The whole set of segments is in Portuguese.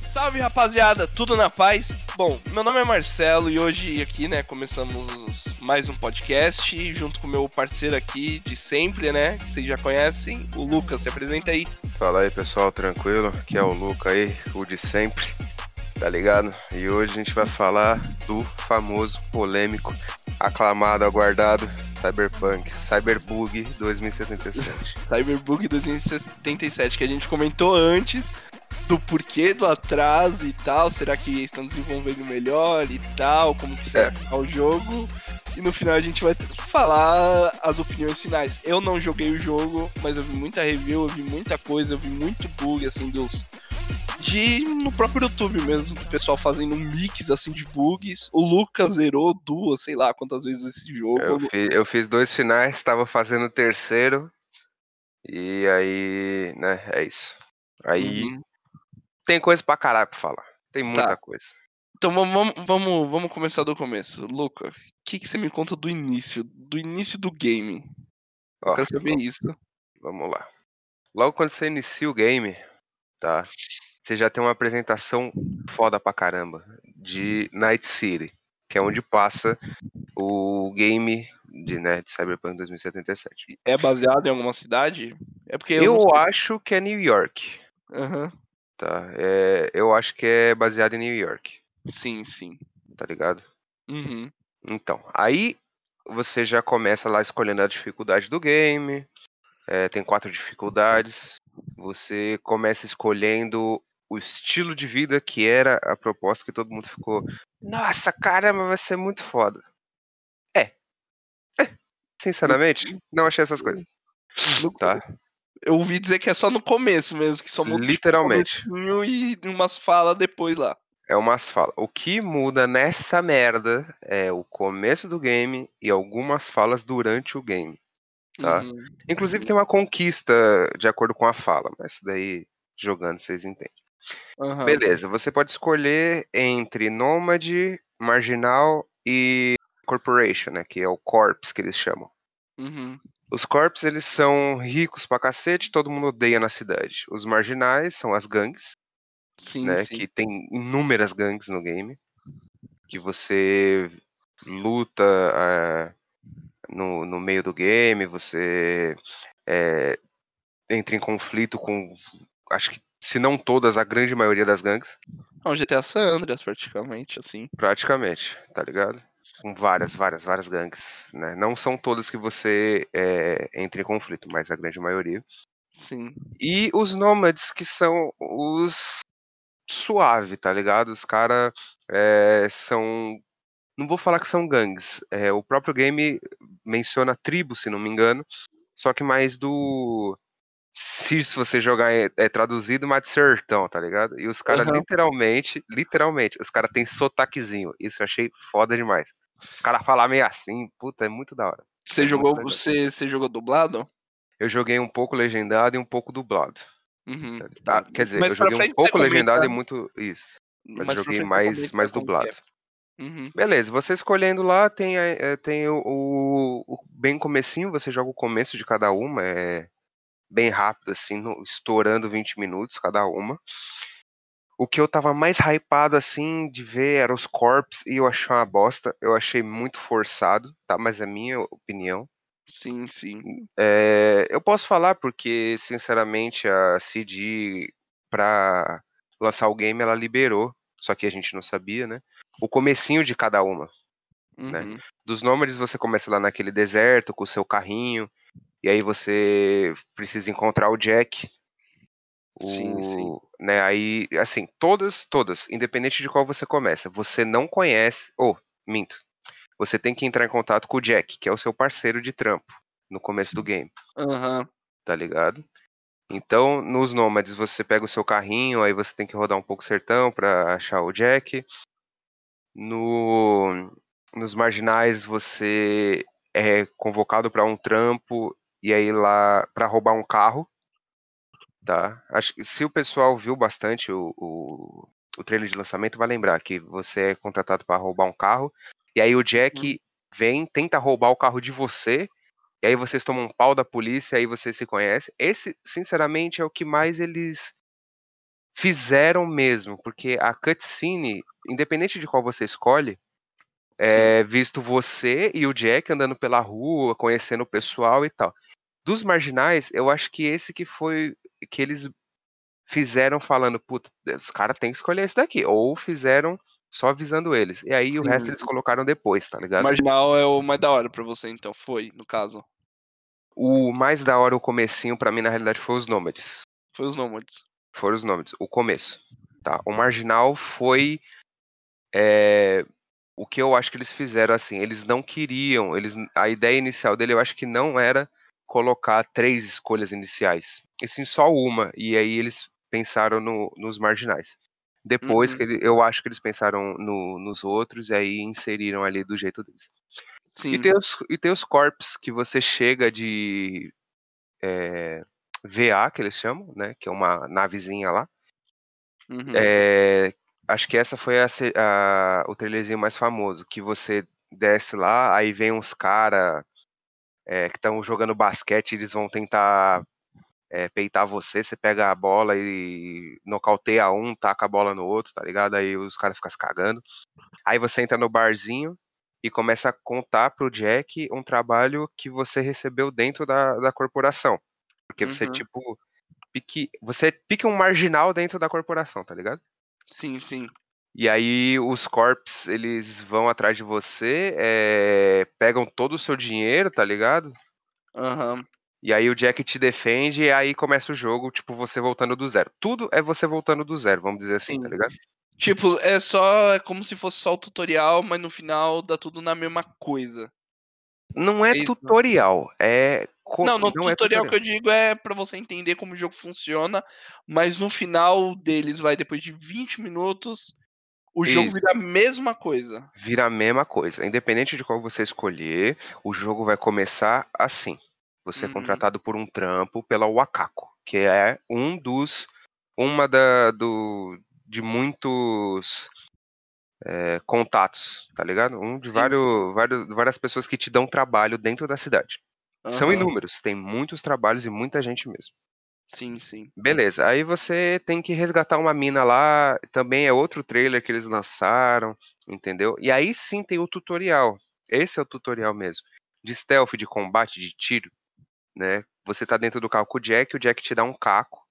Salve rapaziada, tudo na paz? Bom, meu nome é Marcelo e hoje aqui, né, começamos mais um podcast junto com meu parceiro aqui de sempre, né, que vocês já conhecem, o Lucas, se apresenta aí. Fala aí pessoal, tranquilo? Aqui é o Luca aí, o de sempre, tá ligado? E hoje a gente vai falar do famoso, polêmico, aclamado, aguardado Cyberpunk, Cyberbug 2077. Cyberbug 2077, que a gente comentou antes do porquê do atraso e tal, será que estão desenvolvendo melhor e tal, como que será É. tá o jogo. E no final a gente vai falar as opiniões finais. Eu não joguei o jogo, mas eu vi muita review, eu vi muita coisa, eu vi muito bug assim dos de no próprio YouTube mesmo, do pessoal fazendo um mix assim de bugs. O Lucas zerou duas, sei lá quantas vezes esse jogo. Eu, fi- eu fiz dois finais, tava fazendo o terceiro, e aí, né, é isso. Aí Uhum. Tem coisa pra caralho pra falar, tem muita Tá. coisa. Então vamos, vamos, vamos, vamos começar do começo. Luca, o que, que você me conta do início? Do início do game. Ó, quero saber v- isso. vamos lá. Logo quando você inicia o game, tá? Você já tem uma apresentação foda pra caramba de Night City, que é onde passa o game de, né, de Cyberpunk 2077. É baseado em alguma cidade? É porque eu, Eu, acho que é New York, Aham. Tá? É, eu acho que é baseado em New York, Sim, sim. tá ligado? Uhum. Então, aí você já começa lá escolhendo a dificuldade do game. é, tem quatro dificuldades. Você começa escolhendo o estilo de vida que era a proposta que todo mundo ficou. Nossa, caramba, vai ser muito foda. É. É. Sinceramente, não achei essas coisas. Tá? Eu ouvi dizer que é só no começo mesmo, que só muda tipo, Literalmente. um e umas falas depois lá. É umas falas. O que muda nessa merda é o começo do game e algumas falas durante o game. Tá. Uhum. Inclusive tem uma conquista de acordo com a fala, mas isso daí jogando vocês entendem. Aham. Beleza, você pode escolher entre Nômade, Marginal e Corporation, né? Que é o Corps que eles chamam. Uhum. Os Corps, eles são ricos pra cacete, todo mundo odeia na cidade. Os Marginais são as gangues, Sim, né? sim. Que tem inúmeras gangues no game. Que você luta eh, no, no meio do game, você eh, entra em conflito com, acho que, se não todas, a grande maioria das gangues. É um GTA San Andreas, praticamente, assim. Praticamente, tá ligado? Com várias, várias, várias gangues, né? Não são todas que você eh, entra em conflito, mas a grande maioria. Sim. E os nômades, que são os suave, tá ligado? Os caras são. Não vou falar que são gangues. é, o próprio game menciona tribo, se não me engano. Só que mais do. Se você jogar é, é traduzido, mais de sertão, tá ligado? E os caras Aham. literalmente, literalmente, os caras têm sotaquezinho. Isso eu achei foda demais. Os caras falam meio assim, puta, é muito da hora. Você É jogou, você, você jogou dublado? Eu joguei um pouco legendado e um pouco dublado. Uhum. tá? Quer dizer, Mas eu joguei um pouco legendado e muito. Isso. Mas, pra joguei mais, mais dublado. é. Uhum. Beleza, você escolhendo lá, tem, eh, tem o, o- o bem comecinho, você joga o começo de cada uma, é bem rápido, assim, no- estourando 20 minutos cada uma. O que eu tava mais hypado, assim, de ver era os corps, e eu achei uma bosta, eu achei muito forçado, tá? Mas é minha opinião. Sim, sim. É, eu posso falar porque, sinceramente, a CD, pra lançar o game, ela liberou, só que a gente não sabia, né? O comecinho de cada uma. né? Uhum. Dos nômades você começa lá naquele deserto com o seu carrinho, e aí você precisa encontrar o Jack. O, Sim, sim. Né, aí, assim, todas, todas, independente de qual você começa, você não conhece, ou, minto, você tem que entrar em contato com o Jack, que é o seu parceiro de trampo, no começo do game, Aham. tá ligado? Então, nos nômades você pega o seu carrinho, aí você tem que rodar um pouco o sertão pra achar o Jack. No, nos marginais você é convocado para um trampo e aí lá para roubar um carro, tá? Acho que se o pessoal viu bastante o, o, o trailer de lançamento vai lembrar que você é contratado para roubar um carro e aí o Jack vem tenta roubar o carro de você e aí vocês tomam um pau da polícia, aí vocês se conhecem. Esse, sinceramente, é o que mais eles fizeram mesmo, porque a cutscene, independente de qual você escolhe, é visto você e o Jack andando pela rua, conhecendo o pessoal e tal. Dos marginais, eu acho que esse que foi que eles fizeram falando, puta, os caras têm que escolher esse daqui, ou fizeram só avisando eles. E aí Sim. o resto eles colocaram depois, tá ligado? Marginal é o mais da hora pra você, então, foi, no caso. O mais da hora, o comecinho, para mim, na realidade, foi os Nômades. Foi os Nômades. Foram os Nômades, o começo. Tá? O Marginal foi é, o que eu acho que eles fizeram assim. Eles não queriam, eles, a ideia inicial dele eu acho que não era colocar três escolhas iniciais, e sim só uma. E aí eles pensaram no, nos marginais. Depois uhum. que ele, eu acho que eles pensaram no, nos outros e aí inseriram ali do jeito deles. Sim. E tem os, e tem os corps que você chega de é, VA, que eles chamam, né? Que é uma navezinha lá. Uhum. É, acho que essa foi a, a, o trailerzinho mais famoso, que você desce lá, aí vem uns caras é, que estão jogando basquete, eles vão tentar é, peitar você, você pega a bola e nocauteia um, taca a bola no outro, tá ligado? Aí os caras ficam se cagando. Aí você entra no barzinho, e começa a contar pro Jack um trabalho que você recebeu dentro da, da corporação. Porque você, uhum. tipo, pique, você pique um marginal dentro da corporação, tá ligado? Sim, sim. E aí os corps, eles vão atrás de você, é, pegam todo o seu dinheiro, tá ligado? Aham. Uhum. E aí o Jack te defende e aí começa o jogo, tipo, você voltando do zero. Tudo é você voltando do zero, vamos dizer assim, tá Sim. tá ligado? Tipo, é só. É como se fosse só o tutorial, mas no final dá tudo na mesma coisa. Não é, é tutorial, é. Não, no não tutorial, é tutorial que eu digo é para você entender como o jogo funciona, mas no final deles vai depois de 20 minutos, o jogo Isso. vira a mesma coisa. Vira a mesma coisa. Independente de qual você escolher, o jogo vai começar assim. Você uhum. é contratado por um trampo pela Wakako, que é um dos uma da, do, de muitos é, contatos, tá ligado? Um de vários, vários, várias pessoas que te dão trabalho dentro da cidade. Uhum. São inúmeros, tem muitos trabalhos e muita gente mesmo. Sim, sim. Beleza, aí você tem que resgatar uma mina lá, também é outro trailer que eles lançaram, entendeu? E aí sim tem o tutorial. Esse é o tutorial mesmo. De stealth, de combate, de tiro, né? Você tá dentro do carro com o Jack, o Jack te dá um caco,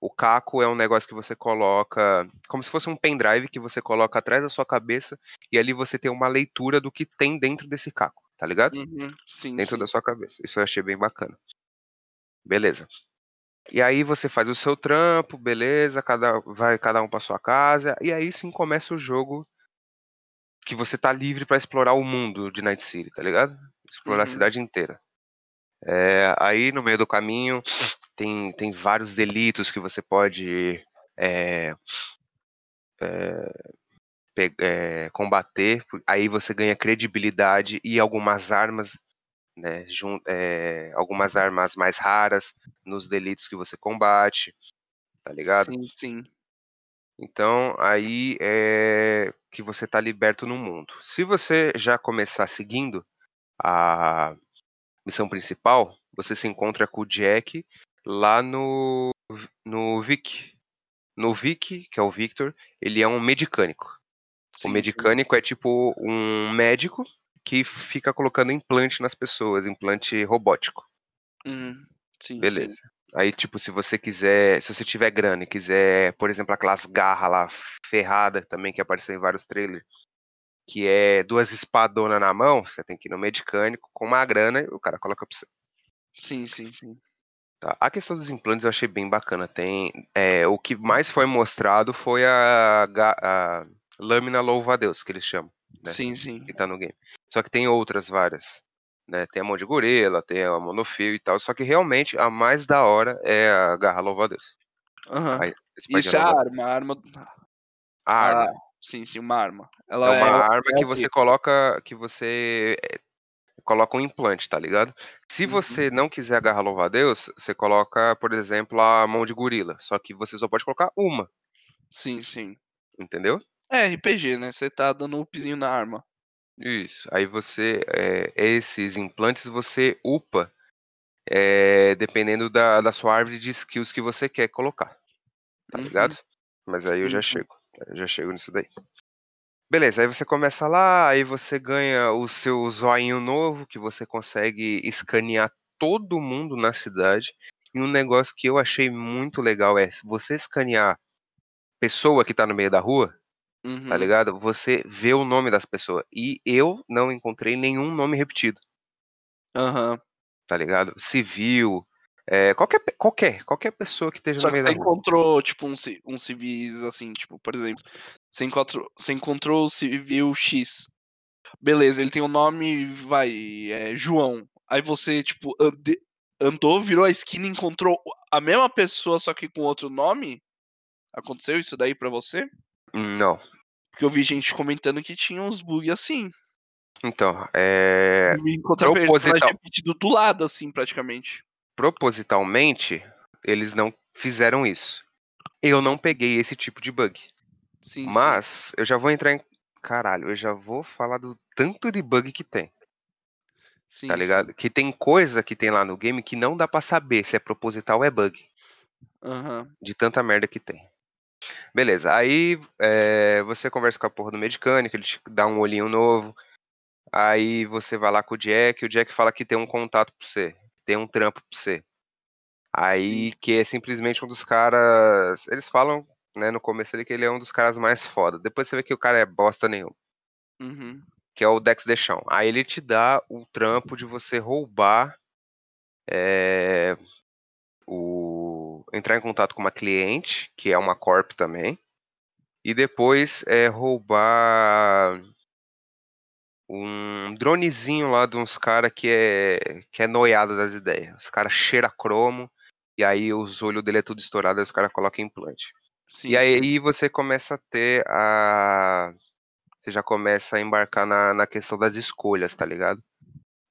o caco é um negócio que você coloca, como se fosse um pendrive que você coloca atrás da sua cabeça e ali você tem uma leitura do que tem dentro desse caco, tá ligado? Uhum, sim, dentro sim. da sua cabeça. Isso eu achei bem bacana. Beleza. E aí você faz o seu trampo, beleza, cada vai cada um para sua casa e aí sim começa o jogo que você tá livre para explorar o mundo de Night City, tá ligado? Explorar uhum. a cidade inteira. É, aí no meio do caminho tem, tem vários delitos que você pode é, é, combater, aí você ganha credibilidade e algumas armas, né, jun, algumas armas mais raras nos delitos que você combate, tá ligado? Sim, sim. Então, aí é que você está liberto no mundo. Se você já começar seguindo a missão principal, você se encontra com o Jack lá no, no Vic. No Vic, que é o Victor, ele é um medicânico. Sim, o medicânico sim. é tipo um médico que fica colocando implante nas pessoas, implante robótico. Hum, sim, Beleza. Sim. Aí, tipo, se você quiser, se você tiver grana e quiser, por exemplo, aquelas garras lá ferrada também que apareceu em vários trailers, que é duas espadonas na mão, você tem que ir no medicânico com uma grana e o cara coloca pra você. Sim, sim, sim. Tá. A questão dos implantes eu achei bem bacana. Tem, é, o que mais foi mostrado foi a, a lâmina louva-a-Deus, que eles chamam. Né? Sim, sim. Que tá no game. Só que tem outras várias. Né? Tem a mão de gorila, tem a monofio e tal. Só que realmente a mais da hora é a garra louva-a-Deus. Uhum. Isso é a arma, a arma. A arma. Ah, sim, sim, uma arma. Ela é uma é, arma é que você coloca, que você é, coloca um implante, tá ligado? Se uhum. você não quiser agarrar louva-a-Deus, você coloca, por exemplo, a mão de gorila. Só que você só pode colocar uma. Sim, sim. Entendeu? É RPG, né? Você tá dando um upzinho na arma. Isso. Aí você. É, esses implantes você upa. É, dependendo da, da sua árvore de skills que você quer colocar. Tá uhum. ligado? Mas aí eu Sim, já sim. chego. Eu já chego nisso daí. Beleza, aí você começa lá, aí você ganha o seu zoinho novo, que você consegue escanear todo mundo na cidade. E um negócio que eu achei muito legal é, se você escanear pessoa que tá no meio da rua, tá Uhum. ligado? Você vê o nome das pessoas. E eu não encontrei nenhum nome repetido, Aham. tá ligado? Civil, é, qualquer, qualquer, qualquer pessoa que esteja Só no que meio da você rua. encontrou, tipo, um, um civis assim, tipo, por exemplo, você encontrou, você encontrou o civil X. Beleza, ele tem o nome, vai, é, João. Aí você, tipo, ande- andou, virou a esquina e encontrou a mesma pessoa, só que com outro nome? Aconteceu isso daí pra você? Não. Porque eu vi gente comentando que tinha uns bugs assim. Então, é, proposital- do lado, assim, praticamente. propositalmente, eles não fizeram isso. Eu não peguei esse tipo de bug. Sim, sim. Mas eu já vou entrar em. Caralho, eu já vou falar do tanto de bug que tem, Sim, tá sim. ligado? Que tem coisa que tem lá no game que não dá pra saber se é proposital ou é bug. Aham. De tanta merda que tem. Beleza, aí é, você conversa com a porra do mecânico, ele te dá um olhinho novo. Aí você vai lá com o Jack, o Jack fala que tem um contato pra você, tem um trampo pra você. Aí que é simplesmente um dos caras. Eles falam, né, no começo ali que ele é um dos caras mais foda. Depois você vê que o cara é bosta nenhum. Uhum. que é o Dex Deschão. Aí ele te dá o trampo de você roubar é, o entrar em contato com uma cliente, que é uma corp também, e depois é roubar um dronezinho lá de uns caras que é que é noiado das ideias. Os caras cheira cromo e aí os olhos dele é tudo estourado, aí os caras colocam implante. Sim, E aí sim. você começa a ter a. Você já começa a embarcar na, na questão das escolhas, tá ligado?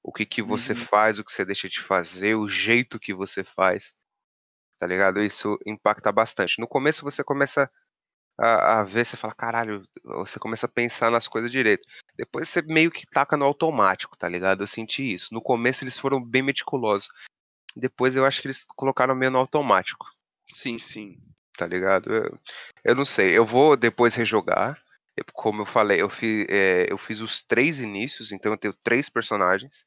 O que, que você Uhum. faz, o que você deixa de fazer, o jeito que você faz, tá ligado? Isso impacta bastante. No começo você começa a, a ver, você fala, caralho, você começa a pensar nas coisas direito. Depois você meio que taca no automático, tá ligado? Eu senti isso. No começo eles foram bem meticulosos. Depois eu acho que eles colocaram meio no automático Sim, sim. tá ligado? Eu, eu não sei, eu vou depois rejogar. Como eu falei, eu, fi, é, eu fiz os três inícios, então eu tenho três personagens,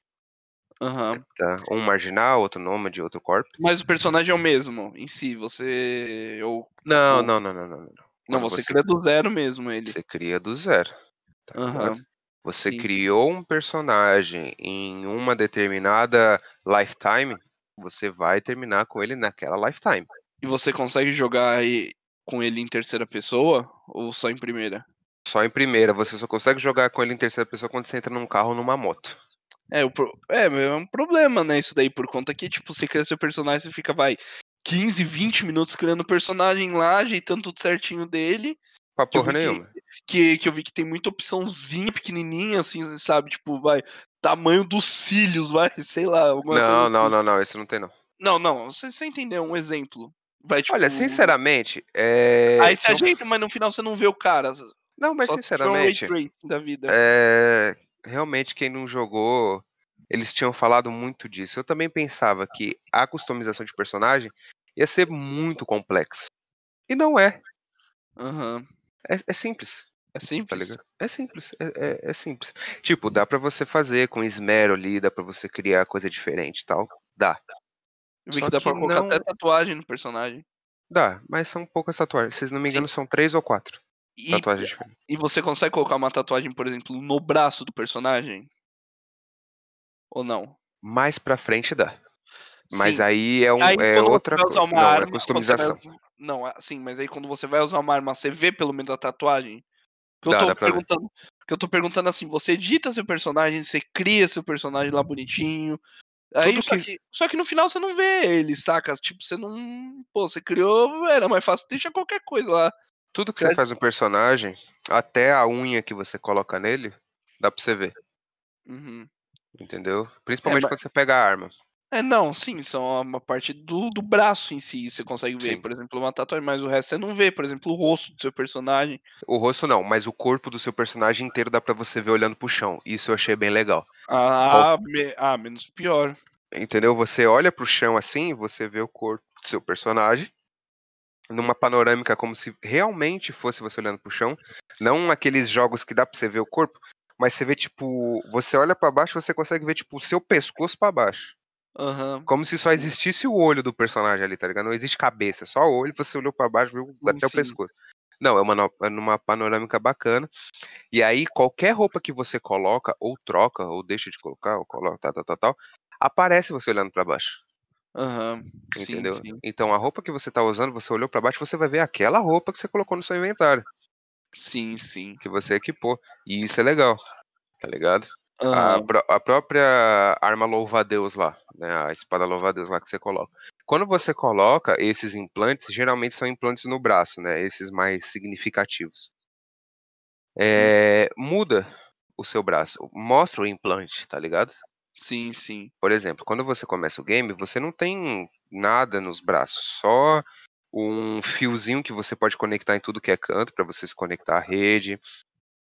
Aham. tá? Um marginal, outro nômade, outro corp. Mas o personagem é o mesmo em si, você. Ou, Não, ou- não, não, não, não. Não, Não, você, você- cria do zero mesmo ele. Você cria do zero. Tá ligado? Você sim. criou um personagem em uma determinada lifetime, você vai terminar com ele naquela lifetime. E você consegue jogar aí com ele em terceira pessoa ou só em primeira? Só em primeira, você só consegue jogar com ele em terceira pessoa quando você entra num carro ou numa moto. É, o pro- é, é um problema, né? Isso daí, por conta que, tipo, você cria seu personagem, você fica, vai, 15, 20 minutos criando o personagem lá, ajeitando tudo certinho dele. Pra porra vi que- nenhuma. Que, que eu vi que tem muita opçãozinha pequenininha, assim, sabe? Tipo, vai, tamanho dos cílios, vai, sei lá. Não, coisa não, assim. não, não, esse não tem não. Não, não, você, você entendeu um exemplo. Vai, tipo. Olha, sinceramente, é. Aí você um- ajeita, mas no final você não vê o cara. Não, mas só um sinceramente, tracing da vida. é... realmente quem não jogou, eles tinham falado muito disso. Eu também pensava que a customização de personagem ia ser muito complexa. E não é. Aham. É, é simples, É tá simples. ligado? É simples, é, é- é simples. Tipo, dá pra você fazer com esmero ali, dá pra você criar coisa diferente e tal. Dá, Eu vi Só que dá pra que colocar não- até tatuagem no personagem. dá, mas são poucas tatuagens. Se não me Sim. engano, são três ou quatro E, diferentes. e você consegue colocar uma tatuagem, por exemplo, no braço do personagem? Ou não? Mais pra frente dá. Mas Sim. aí é, um, Aí é outra vai coisa. Não, arma. é você vai customização. usar- Não, é- sim, mas aí quando você vai usar uma arma, você vê pelo menos a tatuagem? Que eu Dá, tô dá perguntando. Que eu tô perguntando assim, você edita seu personagem, você cria seu personagem lá bonitinho. Aí, Tudo só que- que... só que no final você não vê ele, saca? Tipo, você não. Pô, você criou, era mais fácil, deixa qualquer coisa lá. Tudo que você faz no personagem, até a unha que você coloca nele, dá pra você ver. Uhum. Entendeu? Principalmente mas- quando você pega a arma. É, não, sim, são uma parte do, do braço em si, você consegue ver, Sim. por exemplo, uma tatuagem, mas o resto você não vê, por exemplo, o rosto do seu personagem. O rosto não, mas o corpo do seu personagem inteiro dá pra você ver olhando pro chão. Isso eu achei bem legal. Ah, me- ah menos pior. Entendeu? Você olha pro chão assim, você vê o corpo do seu personagem. Numa panorâmica como se realmente fosse você olhando pro chão, não aqueles jogos que dá pra você ver o corpo, mas você vê tipo, você olha pra baixo, você consegue ver tipo o seu pescoço pra baixo. Aham. Como se só existisse o olho do personagem ali, tá ligado? Não existe cabeça, só o olho, você olhou pra baixo, viu Sim, até o sim. pescoço. Não, é uma, é numa panorâmica bacana. E aí, qualquer roupa que você coloca, ou troca, ou deixa de colocar, ou coloca, tal, tal, tal, tal, aparece você olhando pra baixo. Aham. Sim, Entendeu? sim. Então, a roupa que você tá usando, você olhou pra baixo, você vai ver aquela roupa que você colocou no seu inventário, Sim, sim. que você equipou. E isso é legal, tá ligado? A, Aham. pró- a própria arma louva-a-Deus lá, né? A espada louva-a-Deus lá que você coloca. Quando você coloca esses implantes, geralmente são implantes no braço, né? Esses mais significativos. É, muda o seu braço, mostra o implante, tá ligado? Sim, sim. Por exemplo, quando você começa o game, você não tem nada nos braços, só um fiozinho que você pode conectar em tudo que é canto para você se conectar à rede.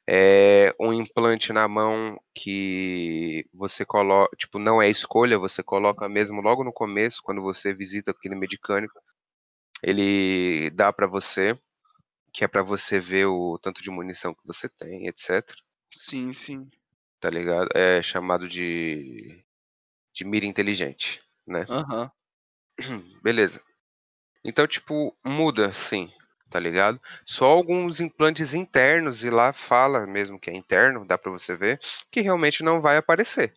É um implante na mão que você coloca, tipo, não é escolha, você coloca mesmo logo no começo, quando você visita aquele medicânico. Ele dá para você, que é para você ver o tanto de munição que você tem, etc. Sim, sim. Tá ligado? É chamado de de mira inteligente, né? Aham. Beleza. Então, tipo, muda, sim, tá ligado? Só alguns implantes internos, e lá fala mesmo que é interno, dá pra você ver, que realmente não vai aparecer,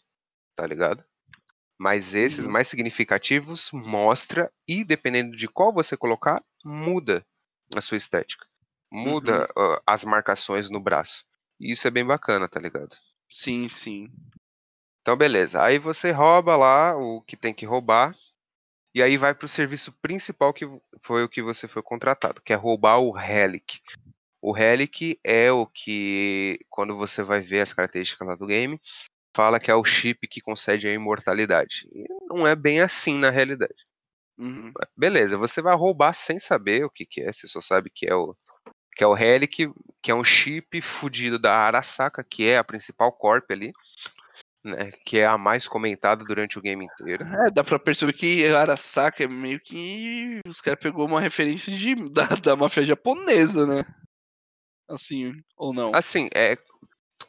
tá ligado? Mas esses Uhum. mais significativos mostra, e dependendo de qual você colocar, muda a sua estética. Muda ó, as marcações no braço. E isso é bem bacana, tá ligado? Sim, sim. Então, beleza. Aí você rouba lá o que tem que roubar. E aí vai pro serviço principal que foi o que você foi contratado, que é roubar o Relic. O Relic é o que, quando você vai ver as características lá do game, fala que é o chip que concede a imortalidade. E não é bem assim na realidade. Uhum. Beleza, você vai roubar sem saber o que, que é, você só sabe que é o que é o Relic, que é um chip fudido da Arasaka, que é a principal corp ali, né, que é a mais comentada durante o game inteiro. É, dá pra perceber que Arasaka é meio que. Os caras pegou uma referência de, da, da máfia japonesa, né? Assim, ou não? Assim, é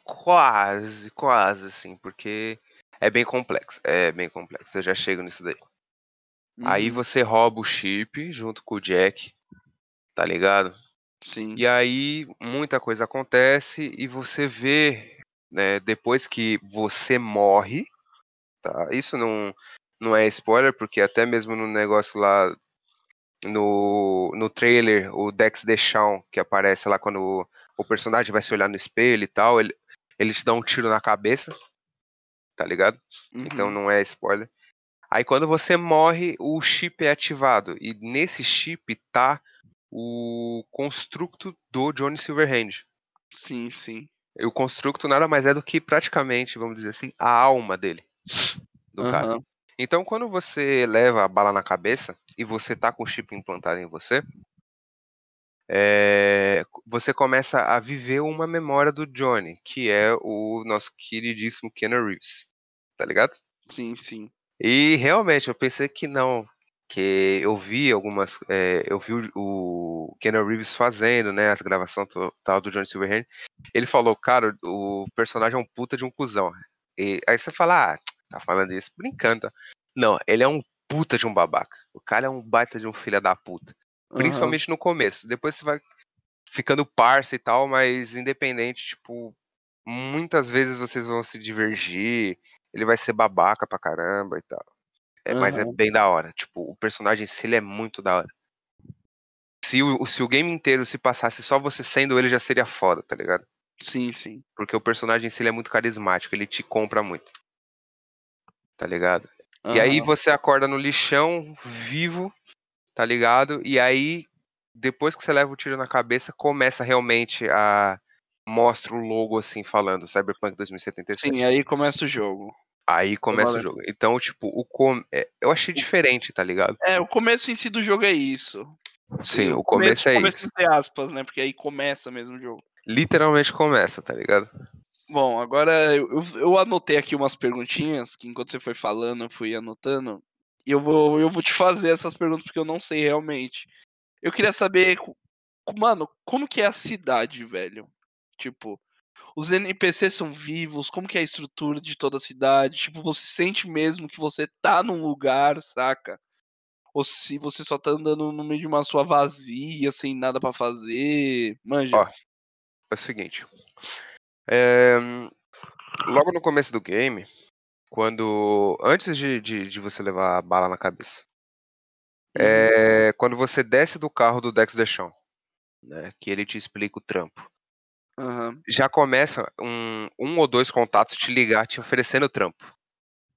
quase, quase assim, porque é bem complexo, é bem complexo, eu já chego nisso daí. Aí Uhum. você rouba o chip junto com o Jack, tá ligado? Sim. E aí muita coisa acontece e você vê, né, depois que você morre, tá? Isso não, não é spoiler, porque até mesmo no negócio lá, no, no trailer, o Dex Deschamps, que aparece lá quando o, o personagem vai se olhar no espelho e tal, ele, ele te dá um tiro na cabeça, tá ligado? Então Uhum. não é spoiler. Aí quando você morre, o chip é ativado. E nesse chip tá o construto do Johnny Silverhand. Sim, sim. E o construto nada mais é do que praticamente, vamos dizer assim, a alma dele. Do cara. Aham. Então quando você leva a bala na cabeça e você tá com o chip implantado em você, é, você começa a viver uma memória do Johnny, que é o nosso queridíssimo Keanu Reeves. Tá ligado? Sim, sim. E realmente, eu pensei que não. Que eu vi algumas. é, eu vi o, o Keanu Reeves fazendo, né? As gravações to- tal do John Silverhand. Ele falou, cara, o personagem é um puta de um cuzão. E aí você fala, ah, tá falando isso brincando. tá? Não, ele é um puta de um babaca. O cara é um baita de um filho da puta. Principalmente no começo. Depois você vai ficando parça e tal, mas independente, tipo, muitas vezes vocês vão se divergir. Ele vai ser babaca pra caramba e tal. É, mas é bem da hora. Tipo, o personagem em si ele é muito da hora. Se o, se o game inteiro se passasse só você sendo ele, já seria foda, tá ligado? Sim, sim. Porque o personagem em si ele é muito carismático, ele te compra muito. Tá ligado? E aí você acorda no lixão, vivo, tá ligado? E aí, depois que você leva o tiro na cabeça, começa realmente a. Mostra o logo assim, falando Cyberpunk 2077. Sim, aí começa o jogo. Aí começa o jogo. Então, tipo, o com... é, eu achei diferente, tá ligado? É, o começo em si do jogo é isso. Sim, E o começo é começo isso. entre aspas, né? Porque aí começa mesmo o jogo. Literalmente começa, tá ligado? Bom, agora eu, eu- eu anotei aqui umas perguntinhas que enquanto você foi falando eu fui anotando. E eu vou, eu vou te fazer essas perguntas porque eu não sei realmente. Eu queria saber, mano, como que é a cidade, velho? Tipo, os NPCs são vivos, como que é a estrutura de toda a cidade? Tipo, você sente mesmo que você tá num lugar, saca? Ou se você só tá andando no meio de uma sua vazia, sem nada para fazer. Manja. Ó, é o seguinte. É, logo no começo do game, quando. Antes de, de, de você levar a bala na cabeça. Uhum. É, quando você desce do carro do Dex Deschamps, né? Que ele te explica o trampo. Aham. Já começa um, um ou dois contatos te ligar, te oferecendo trampo.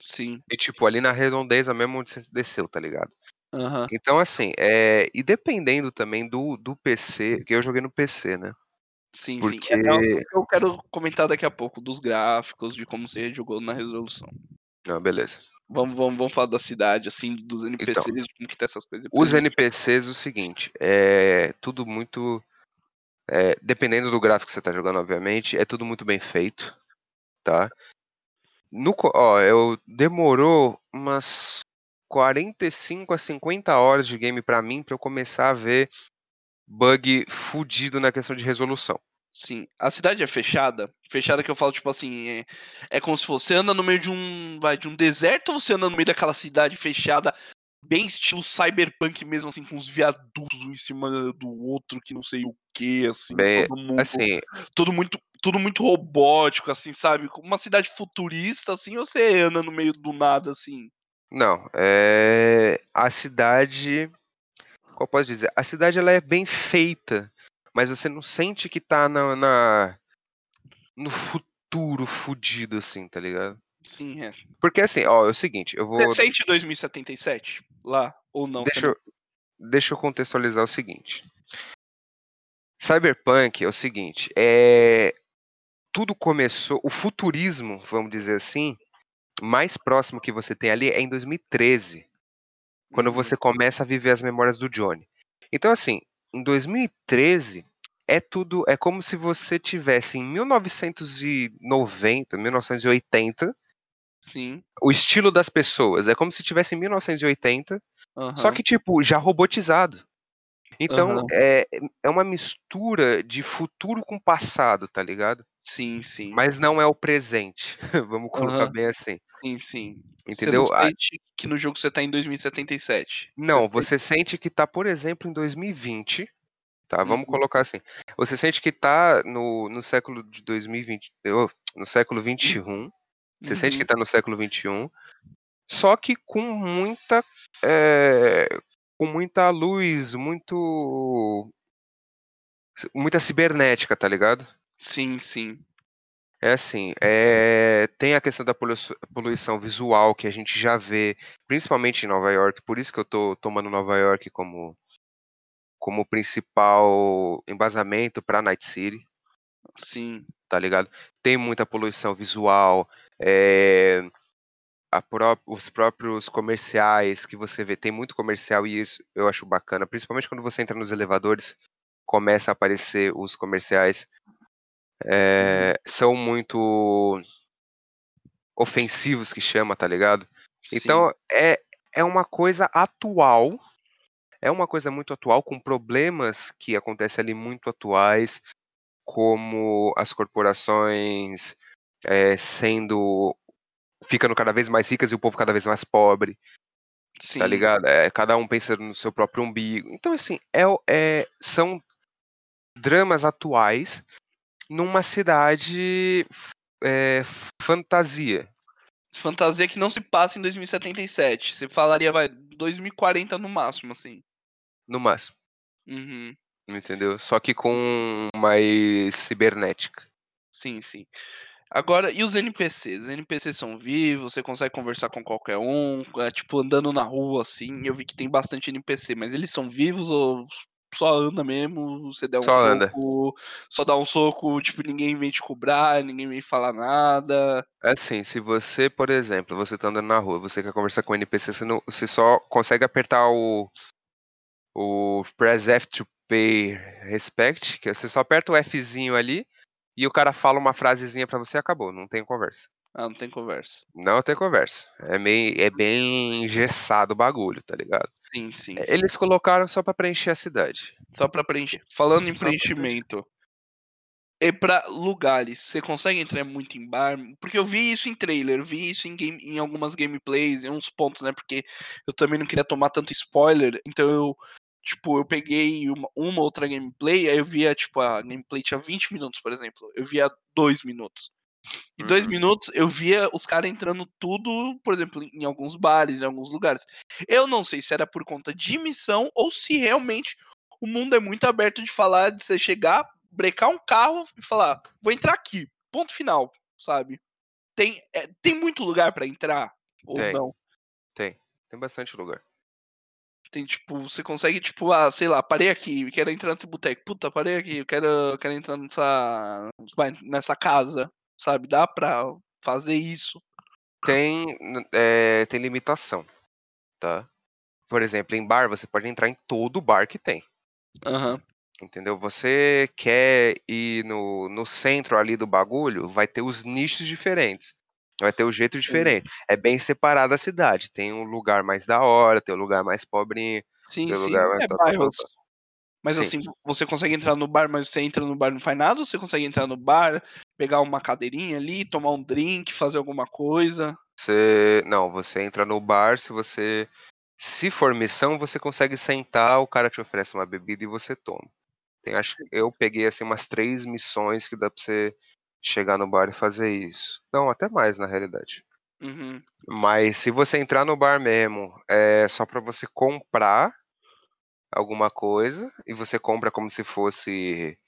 Sim. E tipo, ali na redondeza mesmo onde você desceu, tá ligado? Aham. Então, assim, é, e dependendo também do, do PC, que eu joguei no PC, né? Sim, Porque- sim. É, não, eu quero comentar daqui a pouco dos gráficos, de como você jogou na resolução. Não, beleza. Vamos, vamos, vamos falar da cidade, assim, dos NPCs, de como que tá essas coisas. Então, Os NPCs, o seguinte, é tudo muito. É, dependendo do gráfico que você tá jogando, obviamente, é tudo muito bem feito, tá? No, ó, eu demorou umas 45 a 50 horas de game pra mim pra eu começar a ver bug fudido na questão de resolução. Sim. A cidade é fechada? Fechada que eu falo, tipo assim, é, é como se você anda no meio de um, vai, de um deserto ou você anda no meio daquela cidade fechada, bem estilo cyberpunk mesmo, assim, com os viadutos um em cima do outro, que não sei o que, assim, Bem, todo mundo, Assim, tudo muito, tudo muito robótico, assim, sabe? Uma cidade futurista, assim, ou você anda no meio do nada, assim? não, é, a cidade, eu posso dizer, a cidade ela é bem feita, mas você não sente que tá na, na- no futuro fudido assim, tá ligado? Sim, é. Porque assim, ó, é o seguinte, eu vou Você sente 2077 lá, ou não? deixa eu, deixa eu contextualizar o seguinte. Cyberpunk é o seguinte, é tudo começou, o futurismo, vamos dizer assim, mais próximo que você tem ali é em 2013. quando Uhum. você começa a viver as memórias do Johnny. Então, assim, em 2013 é tudo, é como se você tivesse em 1990, 1980, Sim. o estilo das pessoas, é como se tivesse em 1980, só aham. que tipo já robotizado. Então Aham. é, é uma mistura de futuro com passado, tá ligado? Sim, sim. Mas não é o presente. Vamos colocar Aham. bem assim. Sim, sim. Entendeu? Você não sente que no jogo você tá em 2077. Não, sente- você sente que tá, por exemplo, em 2020, tá? Vamos Uhum. colocar assim. Você sente que tá no, no século de 2020, ô, no século 21. Você sente que Uhum. tá no século 21, só que com muita é, com muita luz, muito muita cibernética, tá ligado? Sim, sim. É assim, é, tem a questão da polui- poluição visual que a gente já vê, principalmente em Nova York, por isso que eu tô tomando Nova York como, como principal embasamento para Night City, Sim. tá ligado? Tem muita poluição visual, é, pró- os próprios comerciais que você vê, tem muito comercial e isso eu acho bacana, principalmente quando você entra nos elevadores, começa a aparecer os comerciais é, são muito ofensivos que chama, tá ligado? sim. Então é, é uma coisa atual, é uma coisa muito atual, com problemas que acontecem ali muito atuais, como as corporações é, sendo ficando cada vez mais ricas e o povo cada vez mais pobre, sim. tá ligado? É, cada um pensando no seu próprio umbigo. Então assim é, é são dramas atuais numa cidade é, fantasia. Fantasia que não se passa em 2077. Você falaria, vai, 2040 no máximo, assim. No máximo, Uhum. entendeu? Só que com mais cibernética. Sim, sim. Agora, e os NPCs? Os NPCs são vivos, você consegue conversar com qualquer um, é, tipo, andando na rua, assim, eu vi que tem bastante NPC, mas eles são vivos ou só anda mesmo, você der um Só anda. soco, só dá um soco, tipo, ninguém vem te cobrar, ninguém vem falar nada. Assim, se você, por exemplo, você tá andando na rua, você quer conversar com o NPC, você, não, você só consegue apertar o, o Press F to Pay Respect, que você só aperta o Fzinho ali e o cara fala uma frasezinha pra você e acabou, não tem conversa. Ah, não tem conversa. Não tem conversa. É meio é bem engessado o bagulho, tá ligado? Sim, sim, Eh, sim. eles colocaram só pra preencher a cidade. Só pra preencher. Falando em Só pra preenchimento e pra lugares, você consegue entrar muito em bar? Porque eu vi isso em trailer, vi isso em game em algumas gameplays, em uns pontos, né, porque eu também não queria tomar tanto spoiler, então eu, tipo, eu peguei uma uma outra gameplay, aí eu via, tipo, a gameplay tinha 20 minutos, por exemplo, eu via 2 minutos. 2 Uhum. minutos eu via os cara entrando tudo, por exemplo, em alguns bares, em alguns lugares. Eu não sei se era por conta de missão ou se realmente o mundo é muito aberto de falar, de você chegar, brecar um carro e falar: "Vou entrar aqui, ponto final", sabe. Tem, eh, tem muito lugar pra entrar ou Tem. não? Tem, tem bastante lugar. Tem, tipo, você consegue, tipo, ah, sei lá, parei aqui, quero entrar nesse boteco, puta, parei aqui, eu quero eu quero entrar nessa vai, nessa casa, sabe, dá pra fazer isso? Tem, eh, tem limitação, tá. Por exemplo, em bar você pode entrar em todo bar que tem. Aham. Entendeu? Você quer ir no no centro ali do bagulho, vai ter os nichos diferentes, vai ter o jeito Sim. diferente. É bem separada a cidade, tem um lugar mais da hora, tem o lugar mais pobrinho, Sim, tem sim, lugar mais é bairros. Mas, Sim. assim, você consegue entrar no bar, mas você entra no bar e não faz nada ou você consegue entrar no bar, pegar uma cadeirinha ali, tomar um drink, fazer alguma coisa? Você não, você entra no bar, se você se for missão, você consegue sentar, o cara te oferece uma bebida e você toma. Tem acho eu peguei, assim, umas 3 missões que dá pra você chegar no bar e fazer isso. Não, até mais na realidade. Uhum. Mas se você entrar no bar mesmo, é só pra você comprar alguma coisa, e você compra como se fosse,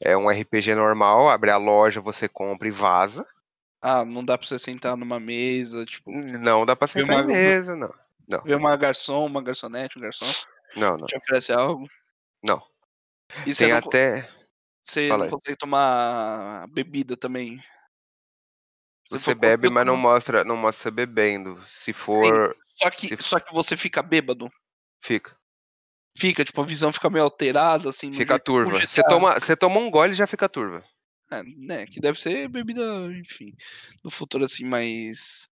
eh, um RPG normal, abre a loja, você compra e vaza. Ah, não dá pra você sentar numa mesa, tipo, Não dá pra sentar uma em v mesa, não. Não. ver uma garçom, uma garçonete, um garçom, Não, não. te oferece algo. Não. E Tem não até você fala não aí. consegue tomar bebida também? Se Você for bebe, mas não mostra não mostra você bebendo. Se Sim, for só se que f só que você fica bêbado? Fica. Fica, tipo, a visão fica meio alterada, assim, Fica no turva. Você toma você toma um gole e já fica turva. É, né, que deve ser bebida, enfim, no futuro, assim, mais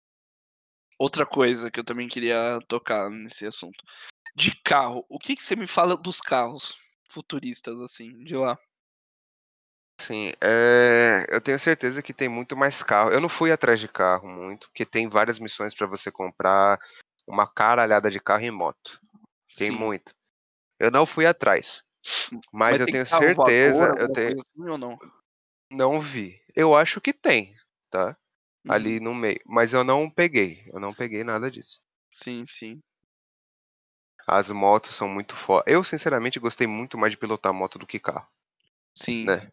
outra coisa que eu também queria tocar nesse assunto. De carro, o que que você me fala dos carros futuristas, assim, de lá? Sim, eh, eu tenho certeza que tem muito mais carro. Eu não fui atrás de carro muito, porque tem várias missões pra você comprar uma caralhada de carro e moto. Tem Sim. muito. Eu não fui atrás, mas Mas eu tenho certeza eu alguma tenho assim ou não? Não vi. Eu acho que tem, tá, Uhum. ali no meio, mas eu não peguei, eu não peguei nada disso. Sim, sim. As motos são muito fo eu sinceramente gostei muito mais de pilotar moto do que carro. Sim. Né.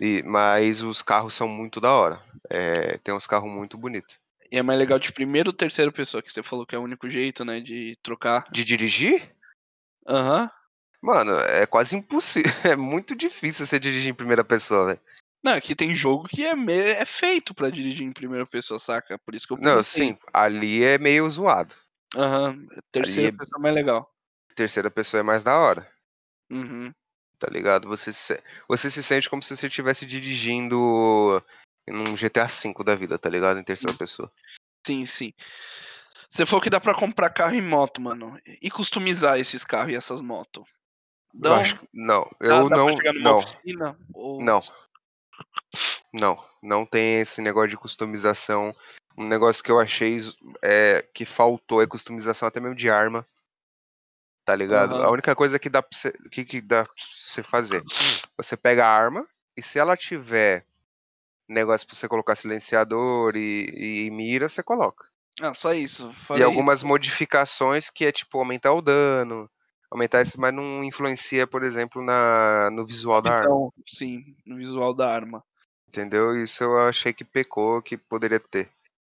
E mas os carros são muito da hora. Eh, tem uns carro muito bonito. E é mais legal de primeira ou terceira pessoa, que você falou que é o único jeito, né, de trocar? De dirigir? Aham. Mano, é quase impossi é muito difícil você dirigir em primeira pessoa, velho. Não, é que tem jogo que é é feito pra dirigir em primeira pessoa, saca, por isso que eu Não, sim, ali é meio zoado. Aham, Ali terceira é pessoa é mais legal. terceira pessoa é mais da hora. Uhum. Tá ligado? Você se você se sente como se você estivesse dirigindo num GTA V da vida, tá ligado, em terceira Sim. pessoa. Sim, sim. Você falou que dá pra comprar carro e moto, mano, e customizar esses carro e essas moto? Eu Dão? acho não, Dá eu dá não numa não. oficina ou Não. Não, não tem esse negócio de customização. Um negócio que eu achei eh, que faltou é customização até mesmo de arma. Tá ligado? A Aham. única coisa que dá pra você que que dá pra você fazer, você pega a arma, e se ela tiver negócio pra você colocar silenciador e e mira, você coloca. Ah, só isso, E fora algumas isso modificações que é tipo aumentar o dano, aumentar esse mas não influencia, por exemplo, na no visual da arma. Visão, sim, no visual da arma. Entendeu? Isso eu achei que pecou, que poderia ter.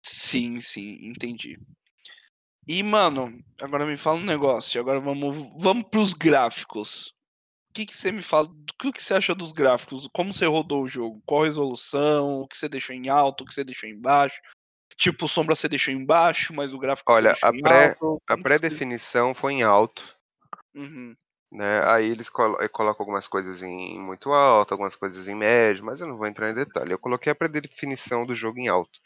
Sim, sim, entendi. E mano, agora me fala um negócio, agora vamos vamos para os gráficos. O que que você me fala do que que você achou dos gráficos? Como você rodou o jogo? Qual resolução? O que você deixou em alto? O que você deixou em baixo? Tipo, sombra você deixou em baixo, mas o gráfico Olha, a em pré alto? a pré-definição foi em alto. Uhum. Né, aí eles colo colocam algumas coisas em muito alto, algumas coisas em médio, mas eu não vou entrar em detalhe. Eu coloquei a pré-definição do jogo em alto.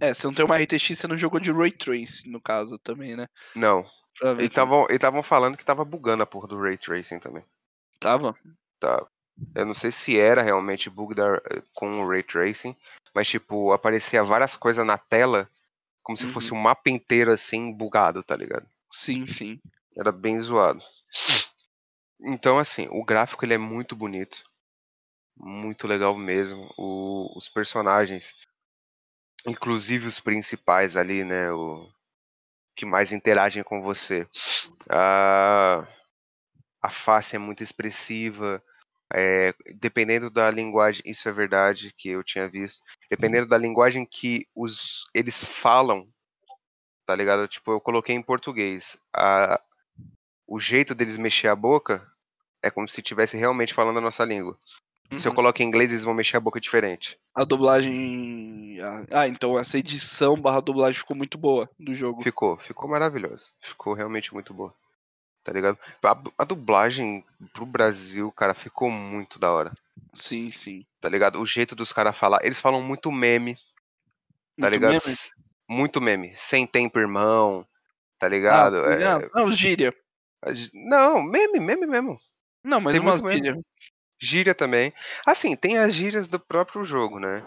É, você não tem uma RTX, você não jogou de Ray Trace, no caso, também, né? Não. E estavam falando que tava bugando a porra do Ray Tracing também. Tava? Tá. Eu não sei se era realmente bug da, com o Ray Tracing, mas tipo, aparecia várias coisas na tela como se Uhum. fosse um mapa inteiro assim, bugado, tá ligado? Sim, sim. Era bem zoado. Então, assim, o gráfico ele é muito bonito. Muito legal mesmo. O- os personagens, inclusive os principais ali, né? O, que mais interagem com você. A, a face é muito expressiva. é, dependendo da linguagem, isso é verdade que eu tinha visto. Dependendo da linguagem que os, eles falam, tá ligado? Tipo, eu coloquei em português. A, o jeito deles mexer a boca é como se estivesse realmente falando a nossa língua. Se eu Uhum. coloco em inglês, eles vão mexer a boca diferente. A dublagem. Ah, então essa edição barra dublagem ficou muito boa do jogo. Ficou, ficou maravilhoso. Ficou realmente muito boa. Tá ligado? A, a dublagem pro Brasil, cara, ficou muito da hora. Sim, sim. Tá ligado? O jeito dos caras falar. Eles falam muito meme, tá Muito ligado? meme? Muito meme. Sem tempo, irmão. Tá ligado? Ah, É, não, gíria. Não, meme, meme mesmo. Não, mas Tem umas muito meme. gíria. Gíria também. Assim, tem as gírias do próprio jogo, né?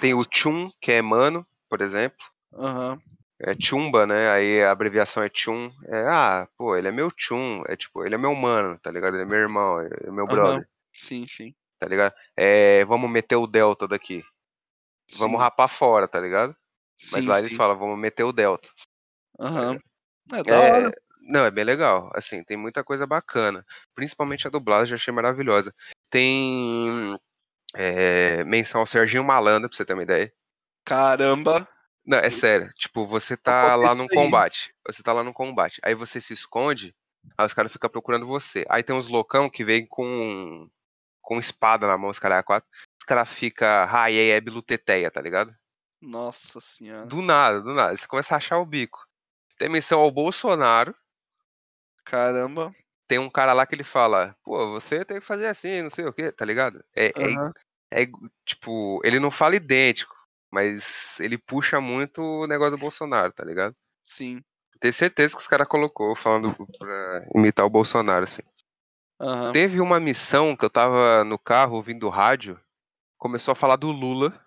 Tem o Chum, que é mano, por exemplo. Aham. É Chumba, né? Aí a abreviação é Chum. É, ah, pô, ele é meu Chum. É tipo, ele é meu mano, tá ligado? Ele é meu irmão, é meu brother, Sim, sim. tá ligado? É, vamos meter o Delta daqui. Vamos sim. rapar fora, tá ligado? Mas Sim, lá eles sim. falam, vamos meter o Delta. Aham. É da É, hora. não, é bem legal. Assim, tem muita coisa bacana. Principalmente a dublagem, eu achei maravilhosa. Tem é, menção ao Serginho Malandro, pra você ter uma ideia. Caramba. Não, é sério. Tipo, você tá contei lá num combate. Você tá lá num combate. Aí você se esconde, aí os caras ficam procurando você. Aí tem uns loucão que vem com com espada na mão, os caras quatro. Os caras ficam, ai, é, é biluteteia, tá ligado? Nossa senhora. Do nada, do nada. Você começa a achar o bico. Tem menção ao Bolsonaro. Caramba. Tem um cara lá que ele fala, pô, você tem que fazer assim, não sei o que, tá ligado? É, é, Aham. é, tipo, ele não fala idêntico, mas ele puxa muito o negócio do Bolsonaro, tá ligado? Sim. Tenho certeza que os caras colocou falando pra imitar o Bolsonaro, assim. Aham. Teve uma missão que eu tava no carro ouvindo rádio, começou a falar do Lula,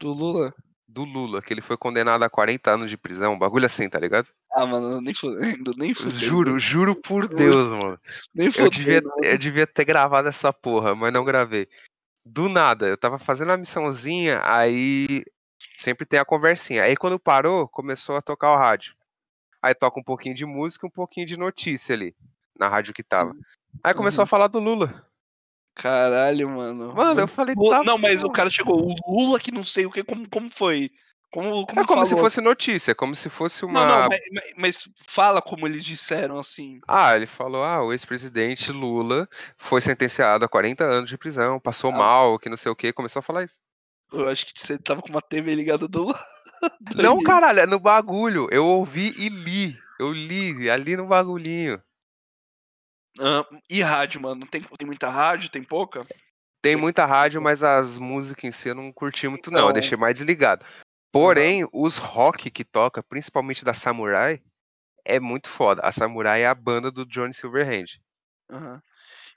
Do Lula. Do Lula, que ele foi condenado a 40 anos de prisão, um bagulho assim, tá ligado? Ah, mano, nem fudendo, nem fudendo. Juro, juro por. Deus, mano. Nem Eu fudendo. devia, mano. eu devia ter gravado essa porra, mas não gravei. Do nada, eu tava fazendo a missãozinha, aí sempre tem a conversinha. Aí quando parou, começou a tocar o rádio. Aí toca um pouquinho de música e um pouquinho de notícia ali, na rádio que tava. Aí começou Uhum. a falar do Lula. Caralho, mano. Mano, eu falei, tá Não, mas o cara chegou, o Lula que não sei o que, como, como foi? Como, como É como se falou? fosse notícia, como se fosse uma. Não, não, mas, mas- mas fala como eles disseram, assim. Ah, ele falou: ah, o ex-presidente Lula foi sentenciado a 40 anos de prisão, passou Ah. mal, que não sei o que, começou a falar isso. Eu acho que você tava com uma TV ligada do lado. Não, caralho, é no bagulho. Eu ouvi e li. Eu li ali no bagulhinho. Ah, e rádio, mano? Tem, tem muita rádio? Tem pouca? Tem muita rádio, mas as músicas em si eu não curti muito, não. Eu Então. deixei mais desligado. Porém, os rock que toca, principalmente da Samurai, é muito foda. A Samurai é a banda do Johnny Silverhand. Aham.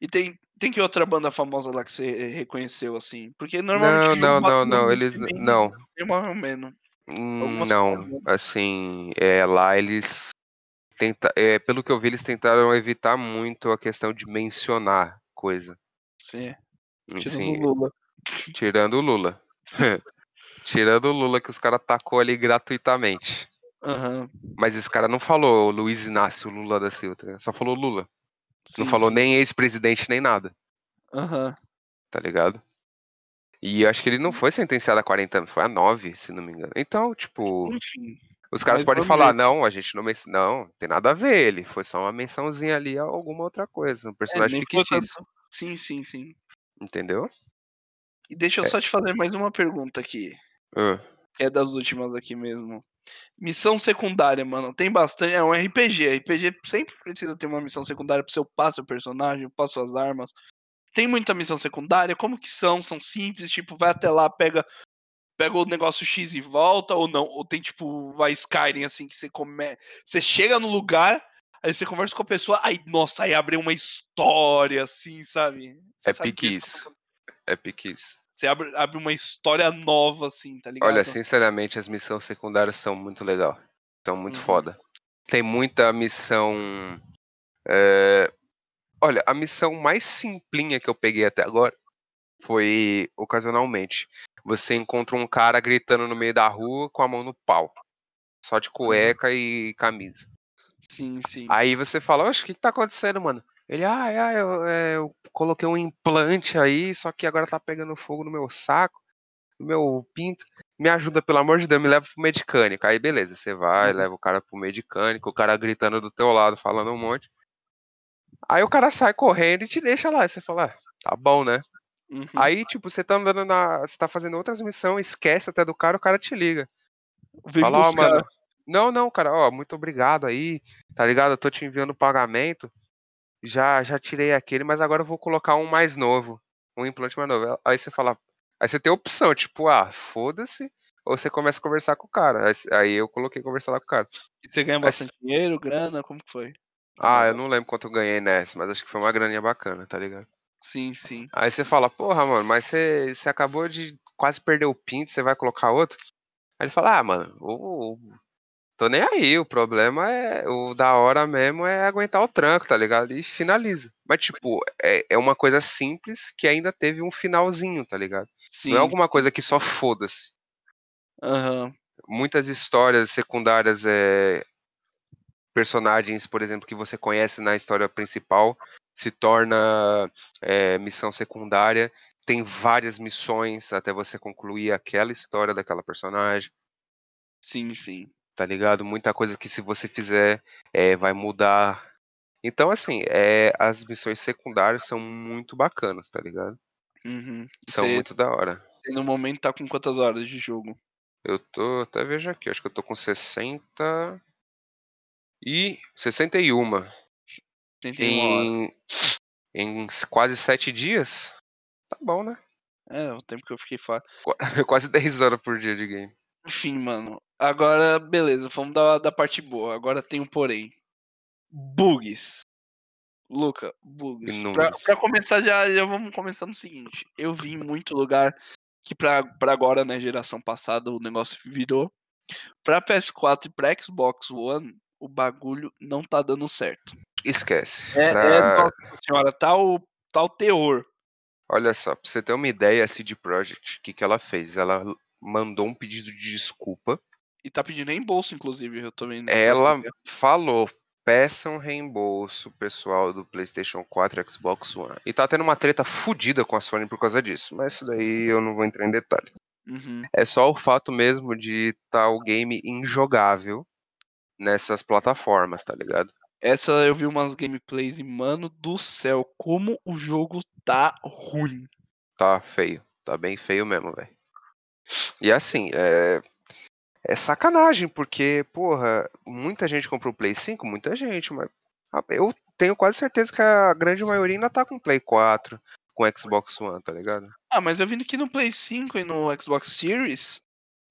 E tem, tem que outra banda famosa lá que você reconheceu, assim? Porque normalmente Não, não, não, não. Eles. bem- Não. mais ou menos. Hum, Não, assim, é, lá eles tenta, é, pelo que eu vi, eles tentaram evitar muito a questão de mencionar coisa. Sim. Hum, Tirando o Lula. tirando o Lula. tirando o Lula que os caras tacou ali gratuitamente. Aham. Mas esse cara não falou Luiz Inácio Lula da Silva, ligado? só falou Lula. Sim, não falou sim. nem ex-presidente nem nada, Aham. tá ligado? E eu acho que ele não foi sentenciado a 40 anos, foi a 9, se não me engano. Então, tipo, Enfim. Os caras Mas podem falar, ver. não, a gente não menc... Não, tem nada a ver ele. Foi só uma mençãozinha ali a alguma outra coisa. Um É, personagem foi fictício. tanto. Sim, sim, sim. Entendeu? E deixa eu É. só te fazer mais uma pergunta aqui. Que é das últimas aqui mesmo. Missão secundária, mano. Tem bastante. É um RPG. RPG sempre precisa ter uma missão secundária pra você upar seu personagem, upar suas armas. Tem muita missão secundária. Como que são? São simples, tipo, vai até lá, pega pega o negócio X e volta, ou não? Ou tem tipo a Skyrim, assim, que você come... Você chega no lugar, aí você conversa com a pessoa, aí, nossa, aí abre uma história, assim, sabe? Você É sabe pique que- isso. É pique isso. Você abre, abre uma história nova, assim, tá ligado? Olha, sinceramente, as missões secundárias são muito legal. São muito Uhum. foda. Tem muita missão. é, Olha, a missão mais simplinha que eu peguei até agora foi ocasionalmente. Você encontra um cara gritando no meio da rua com a mão no pau. Só de cueca e camisa. Sim, sim. Aí você fala, oxe, o que, que tá acontecendo, mano? Ele, ah, é, eu, é, eu coloquei um implante aí, só que agora tá pegando fogo no meu saco, no meu pinto. Me ajuda, pelo amor de Deus, me leva pro medicânico. Aí beleza, você vai, Uhum. leva o cara pro medicânico, o cara gritando do teu lado, falando um monte. Aí o cara sai correndo e te deixa lá. Você fala, ah, tá bom, né? Uhum. Aí, tipo, você tá andando na. Você tá fazendo outras missões, esquece até do cara, o cara te liga. Vem Fala, ó, buscar. mano. Não, não, cara, ó, muito obrigado aí, tá ligado? Eu tô te enviando o pagamento. Já, já tirei aquele, mas agora eu vou colocar um mais novo. Um implante mais novo. Aí você fala. Aí você tem opção, tipo, ah, foda-se. Ou você começa a conversar com o cara. Aí, aí eu coloquei conversar lá com o cara. E você ganha Aí bastante dinheiro, grana, como que foi? Ah, eu não lembro quanto eu ganhei nessa, mas acho que foi uma graninha bacana, tá ligado? Sim, sim. Aí você fala, porra, mano, mas você, você acabou de quase perder o pinto, você vai colocar outro? Aí ele fala, ah, mano, o, o- tô nem aí, o problema é, o da hora mesmo é aguentar o tranco, tá ligado? E finaliza. Mas, tipo, é, é uma coisa simples que ainda teve um finalzinho, tá ligado? Sim. Não é alguma coisa que só foda-se. Aham. Muitas histórias secundárias, é, personagens, por exemplo, que você conhece na história principal, se torna é, missão secundária. Tem várias missões até você concluir aquela história daquela personagem, Sim, sim. tá ligado? Muita coisa que se você fizer é, vai mudar. Então, assim, é, as missões secundárias são muito bacanas, tá ligado? Uhum. São Você, muito da hora. no momento tá com quantas horas de jogo? Eu tô, até vejo aqui, acho que eu tô com 60 e 61. 31 horas. Em, em quase 7 dias, tá bom, né? É, o tempo que eu fiquei fora. Qua- Quase 10 horas por dia de game. Enfim, mano. Agora, beleza, vamos da, da parte boa. Agora tem um porém. Bugs. Luca, bugs. Pra, pra começar, já, já vamos começar no seguinte. Eu vi em muito lugar que pra, pra agora, né, geração passada, o negócio virou. Pra PS4 e pra Xbox One, o bagulho não tá dando certo. Esquece. É, Pra- é nossa senhora, tá o, tá o teor. Olha só, pra você ter uma ideia, a CD Projekt, o que, que ela fez? Ela mandou um pedido de desculpa. E tá pedindo reembolso, inclusive, eu tô vendo. Ela falou: peçam reembolso, pessoal do PlayStation 4 e Xbox One. E tá tendo uma treta fodida com a Sony por causa disso. Mas isso daí eu não vou entrar em detalhe. Uhum. É só o fato mesmo de tá o game injogável nessas plataformas, tá ligado? Essa eu vi umas gameplays e, mano do céu, como o jogo tá ruim. Tá feio. Tá bem feio mesmo, velho. E assim, é. É sacanagem, porque, porra, muita gente comprou o Play 5, muita gente, mas ah, eu tenho quase certeza que a grande maioria ainda tá com Play 4, com Xbox One, tá ligado? Ah, mas eu vi que no Play 5 e no Xbox Series,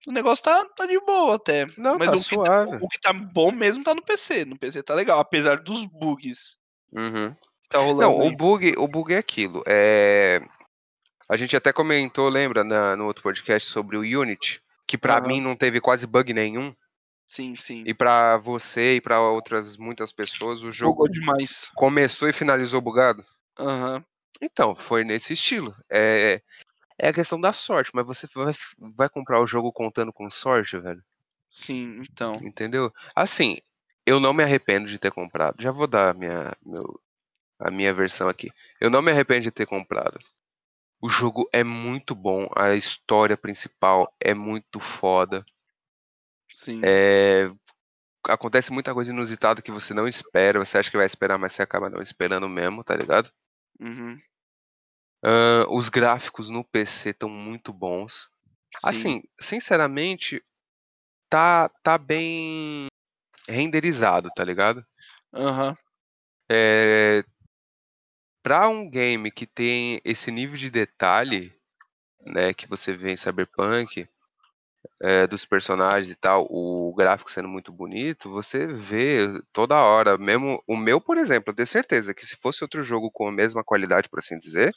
o negócio tá, tá de boa até. Não, mas tá o, que tá, suave. o que tá bom mesmo tá no PC. No PC tá legal, apesar dos bugs Uhum. que tá rolando. Não, o bug, o bug é aquilo. É... A gente até comentou, lembra, na- no outro podcast sobre o Unity, que pra Aham. mim não teve quase bug nenhum, Sim, sim. e pra você e pra outras muitas pessoas o jogo Jogou demais. começou e finalizou bugado. Aham. Então, foi nesse estilo. É, é a questão da sorte, mas você vai, vai comprar o jogo contando com sorte, velho? Sim, então. Entendeu? Assim, eu não me arrependo de ter comprado. Já vou dar a minha, meu- a minha versão aqui. Eu não me arrependo de ter comprado. O jogo é muito bom, a história principal é muito foda. Sim. É, Acontece muita coisa inusitada que você não espera. Você acha que vai esperar, mas você acaba não esperando mesmo, tá ligado? Uhum. Ahn, os gráficos no PC estão muito bons. Sim. Assim, sinceramente, tá, tá bem renderizado, tá ligado? Aham. É, para um game que tem esse nível de detalhe, né, que você vê em Cyberpunk, é, dos personagens e tal, o gráfico sendo muito bonito, você vê toda hora. Mesmo o meu, por exemplo, eu tenho certeza que se fosse outro jogo com a mesma qualidade, por assim dizer,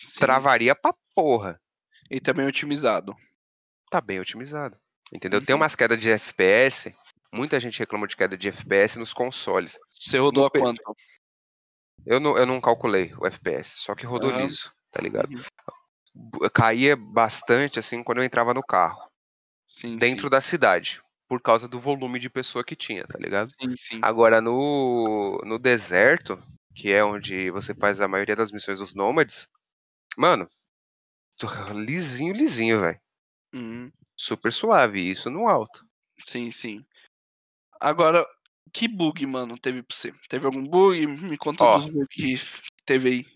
Sim. travaria pra porra. E também otimizado. Tá bem otimizado. Entendeu? Tem Uhum. umas quedas de FPS. Muita gente reclama de queda de FPS nos consoles. Você rodou No a quanto? Eu não, eu não calculei o FPS, só que rodou Aham. liso, tá ligado? Uhum. Caía bastante assim quando eu entrava no carro, Sim, dentro da cidade, por causa do volume de pessoa que tinha, tá ligado? sim. Sim, sim. Agora no, no deserto, que é onde você faz a maioria das missões dos nômades, mano, lisinho, lisinho, velho. Uhum. Super suave, isso no alto. Sim, sim. Agora, que bug, mano, teve pra você? Teve algum bug? Me conta Ó. dos bugs que teve aí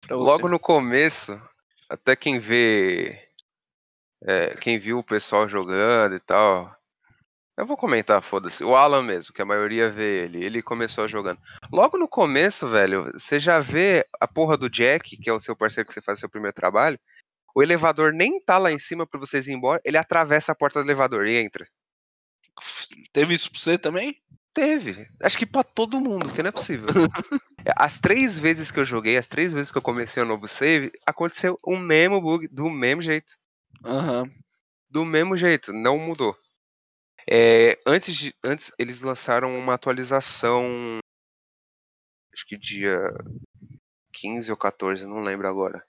pra você. Logo no começo, até quem vê. é, quem viu o pessoal jogando e tal. Eu vou comentar, foda-se. O Alan mesmo, que a maioria vê ele. Ele começou jogando. Logo no começo, velho, você já vê a porra do Jack, que é o seu parceiro que você faz o seu primeiro trabalho. O elevador nem tá lá em cima pra vocês ir embora. Ele atravessa a porta do elevador e entra. Teve isso pra você também? Teve. Acho que pra todo mundo, que não é possível. As três vezes que eu joguei, as três vezes que eu comecei o novo save, aconteceu o mesmo bug, do mesmo jeito. Aham. Do mesmo jeito, não mudou. É, antes, de, antes, eles lançaram uma atualização. Acho que dia 15 ou 14, não lembro agora.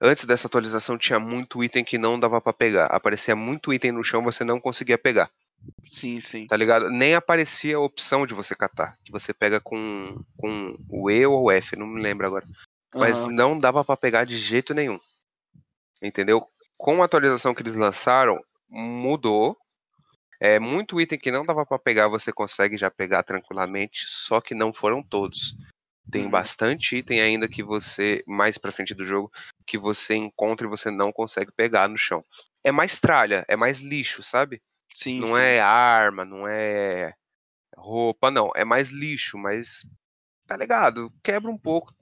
Antes dessa atualização tinha muito item que não dava pra pegar. Aparecia muito item no chão, você não conseguia pegar. Sim, sim. Tá ligado? Nem aparecia a opção de você catar. Que você pega com, com o E ou o F, não me lembro agora. Mas Aham. não dava pra pegar de jeito nenhum. Entendeu? Com a atualização que eles lançaram, mudou. É, muito item que não dava pra pegar, você consegue já pegar tranquilamente, só que não foram todos. Tem Uhum. bastante item ainda que você, mais pra frente do jogo, que você encontra e você não consegue pegar no chão. É mais tralha, é mais lixo, sabe? Sim, não sim. é arma, não é roupa, não. É mais lixo, mas tá ligado? Quebra um pouco,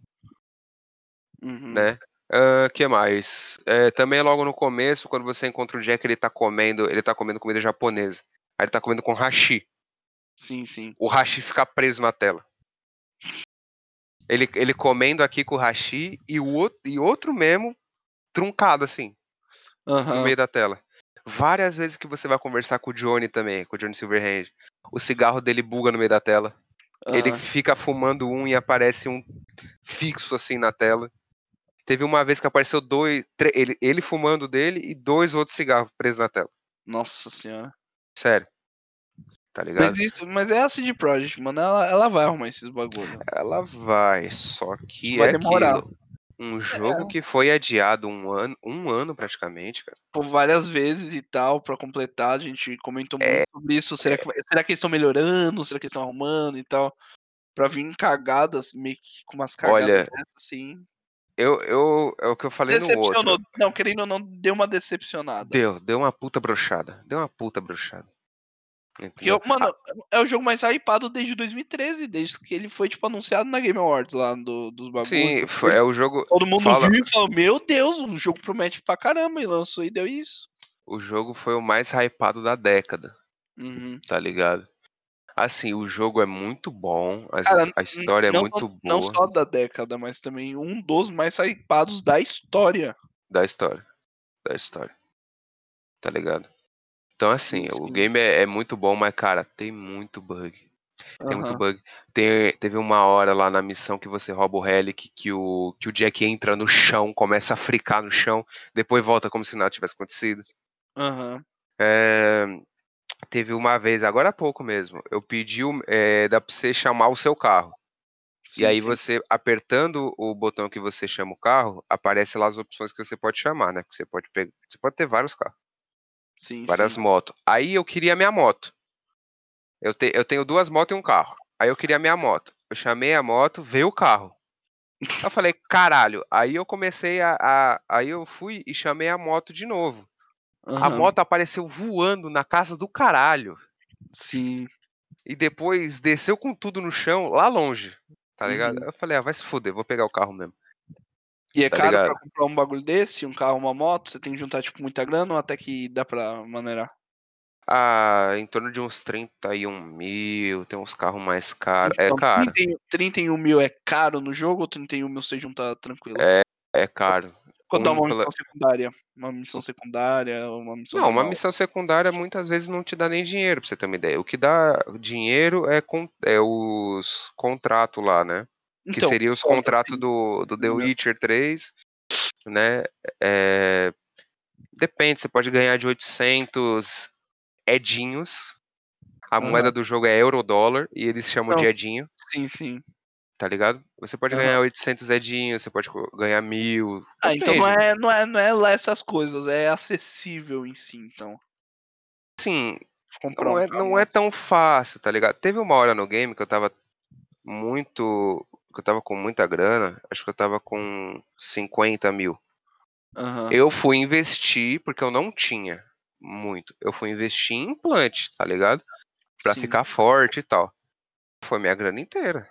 Uhum. né? O que mais? É, também logo no começo, quando você encontra o Jack, ele tá comendo, ele tá comendo comida japonesa. Aí ele tá comendo com hashi. Sim, sim. O hashi fica preso na tela. Ele, ele comendo aqui com o hashi e, o outro, e outro mesmo truncado assim, no Aham. meio da tela. Várias vezes que você vai conversar com o Johnny também, com o Johnny Silverhand, o cigarro dele buga no meio da tela. Ele aham. fica fumando um e aparece um fixo assim na tela. Teve uma vez que apareceu dois, ele, ele fumando dele e dois outros cigarros presos na tela. Nossa senhora. Sério. Tá ligado? Mas, isso, mas é a CD Projekt, mano. Ela, ela vai arrumar esses bagulho. Ela vai, só que Isso vai é demorar. aquilo. Um jogo que foi adiado um ano, um ano praticamente, cara. Por várias vezes e tal, pra completar. A gente comentou É, muito sobre isso. Será, que, vai- será que eles estão melhorando? Será que eles estão arrumando e tal? Pra vir cagadas, meio que com umas cagadas Olha, dessas, assim. Eu, eu, é o que eu falei no outro. Não, querendo ou não, deu uma decepcionada. Deu, deu uma puta brochada. Deu uma puta brochada. Eu- mano, é o jogo mais hypado desde 2013, desde que ele foi, tipo, anunciado na Game Awards lá do, dos bagulhos. Sim, foi, é o jogo. Todo mundo fala- viu e falou, meu Deus, o jogo promete pra caramba, e lançou e deu isso. O jogo foi o mais hypado da década, Uhum. tá ligado? Assim, o jogo é muito bom, as- Cara, a história não, é muito boa Não só da década, mas também um dos mais hypados da história. da história. Da história. Tá ligado? Então, assim, Sim, o sim. game é, é muito bom, mas, cara, tem muito bug. Tem muito Aham. bug. Tem- teve uma hora lá na missão que você rouba o Relic, que o, que o Jack entra no chão, começa a fricar no chão, depois volta como se nada tivesse acontecido. Aham. É, teve uma vez, agora há pouco mesmo, eu pedi, o- é, dá pra você chamar o seu carro. Sim, e aí sim. você, apertando o botão que você chama o carro, aparece lá as opções que você pode chamar, né? Que você pode pegar. Você pode ter vários carros, Sim, várias sim. motos. Aí eu queria minha moto. Eu, te- eu tenho duas motos e um carro. Aí eu queria minha moto. Eu chamei a moto, veio o carro. Eu falei, caralho. Aí eu comecei a, a- Aí eu fui e chamei a moto de novo. A Aham. moto apareceu voando na casa do caralho. Sim. E depois desceu com tudo no chão, lá longe. Tá ligado? Uhum. Eu falei, ah, vai se fuder, vou pegar o carro mesmo. E é Tá caro ligado? pra comprar um bagulho desse, um carro, uma moto, você tem que juntar, tipo, muita grana ou até que dá pra maneirar? Ah, em torno de uns 31 mil, tem uns carros mais caros. É Então, caro, 30, 31 mil é caro no jogo ou 31 mil você junta tranquilo? É, é caro. Quando um uma pela- missão secundária. Uma missão secundária, uma missão. Não, uma normal. missão secundária muitas vezes não te dá nem dinheiro, pra você ter uma ideia. O que dá dinheiro é, con- é os contratos lá, né? Que Então, seria os contratos do, do The. Witcher 3, né? É, Depende, você pode ganhar de 800 edinhos. A Aham. moeda do jogo é euro-dólar e eles chamam de Não. edinho, Sim, sim. Tá ligado? Você pode Aham. ganhar 800 edinhos, você pode ganhar mil. Ah, então não é, não, é, não é lá essas coisas, é acessível em si, então. Sim, Comprar não é, não é tão fácil, tá ligado? Teve uma hora no game que eu tava muito. que eu tava com muita grana, acho que eu tava com 50 mil. Aham. Eu fui investir, porque eu não tinha muito. Eu fui investir em implante, tá ligado? Pra sim, ficar forte e tal. Foi minha grana inteira.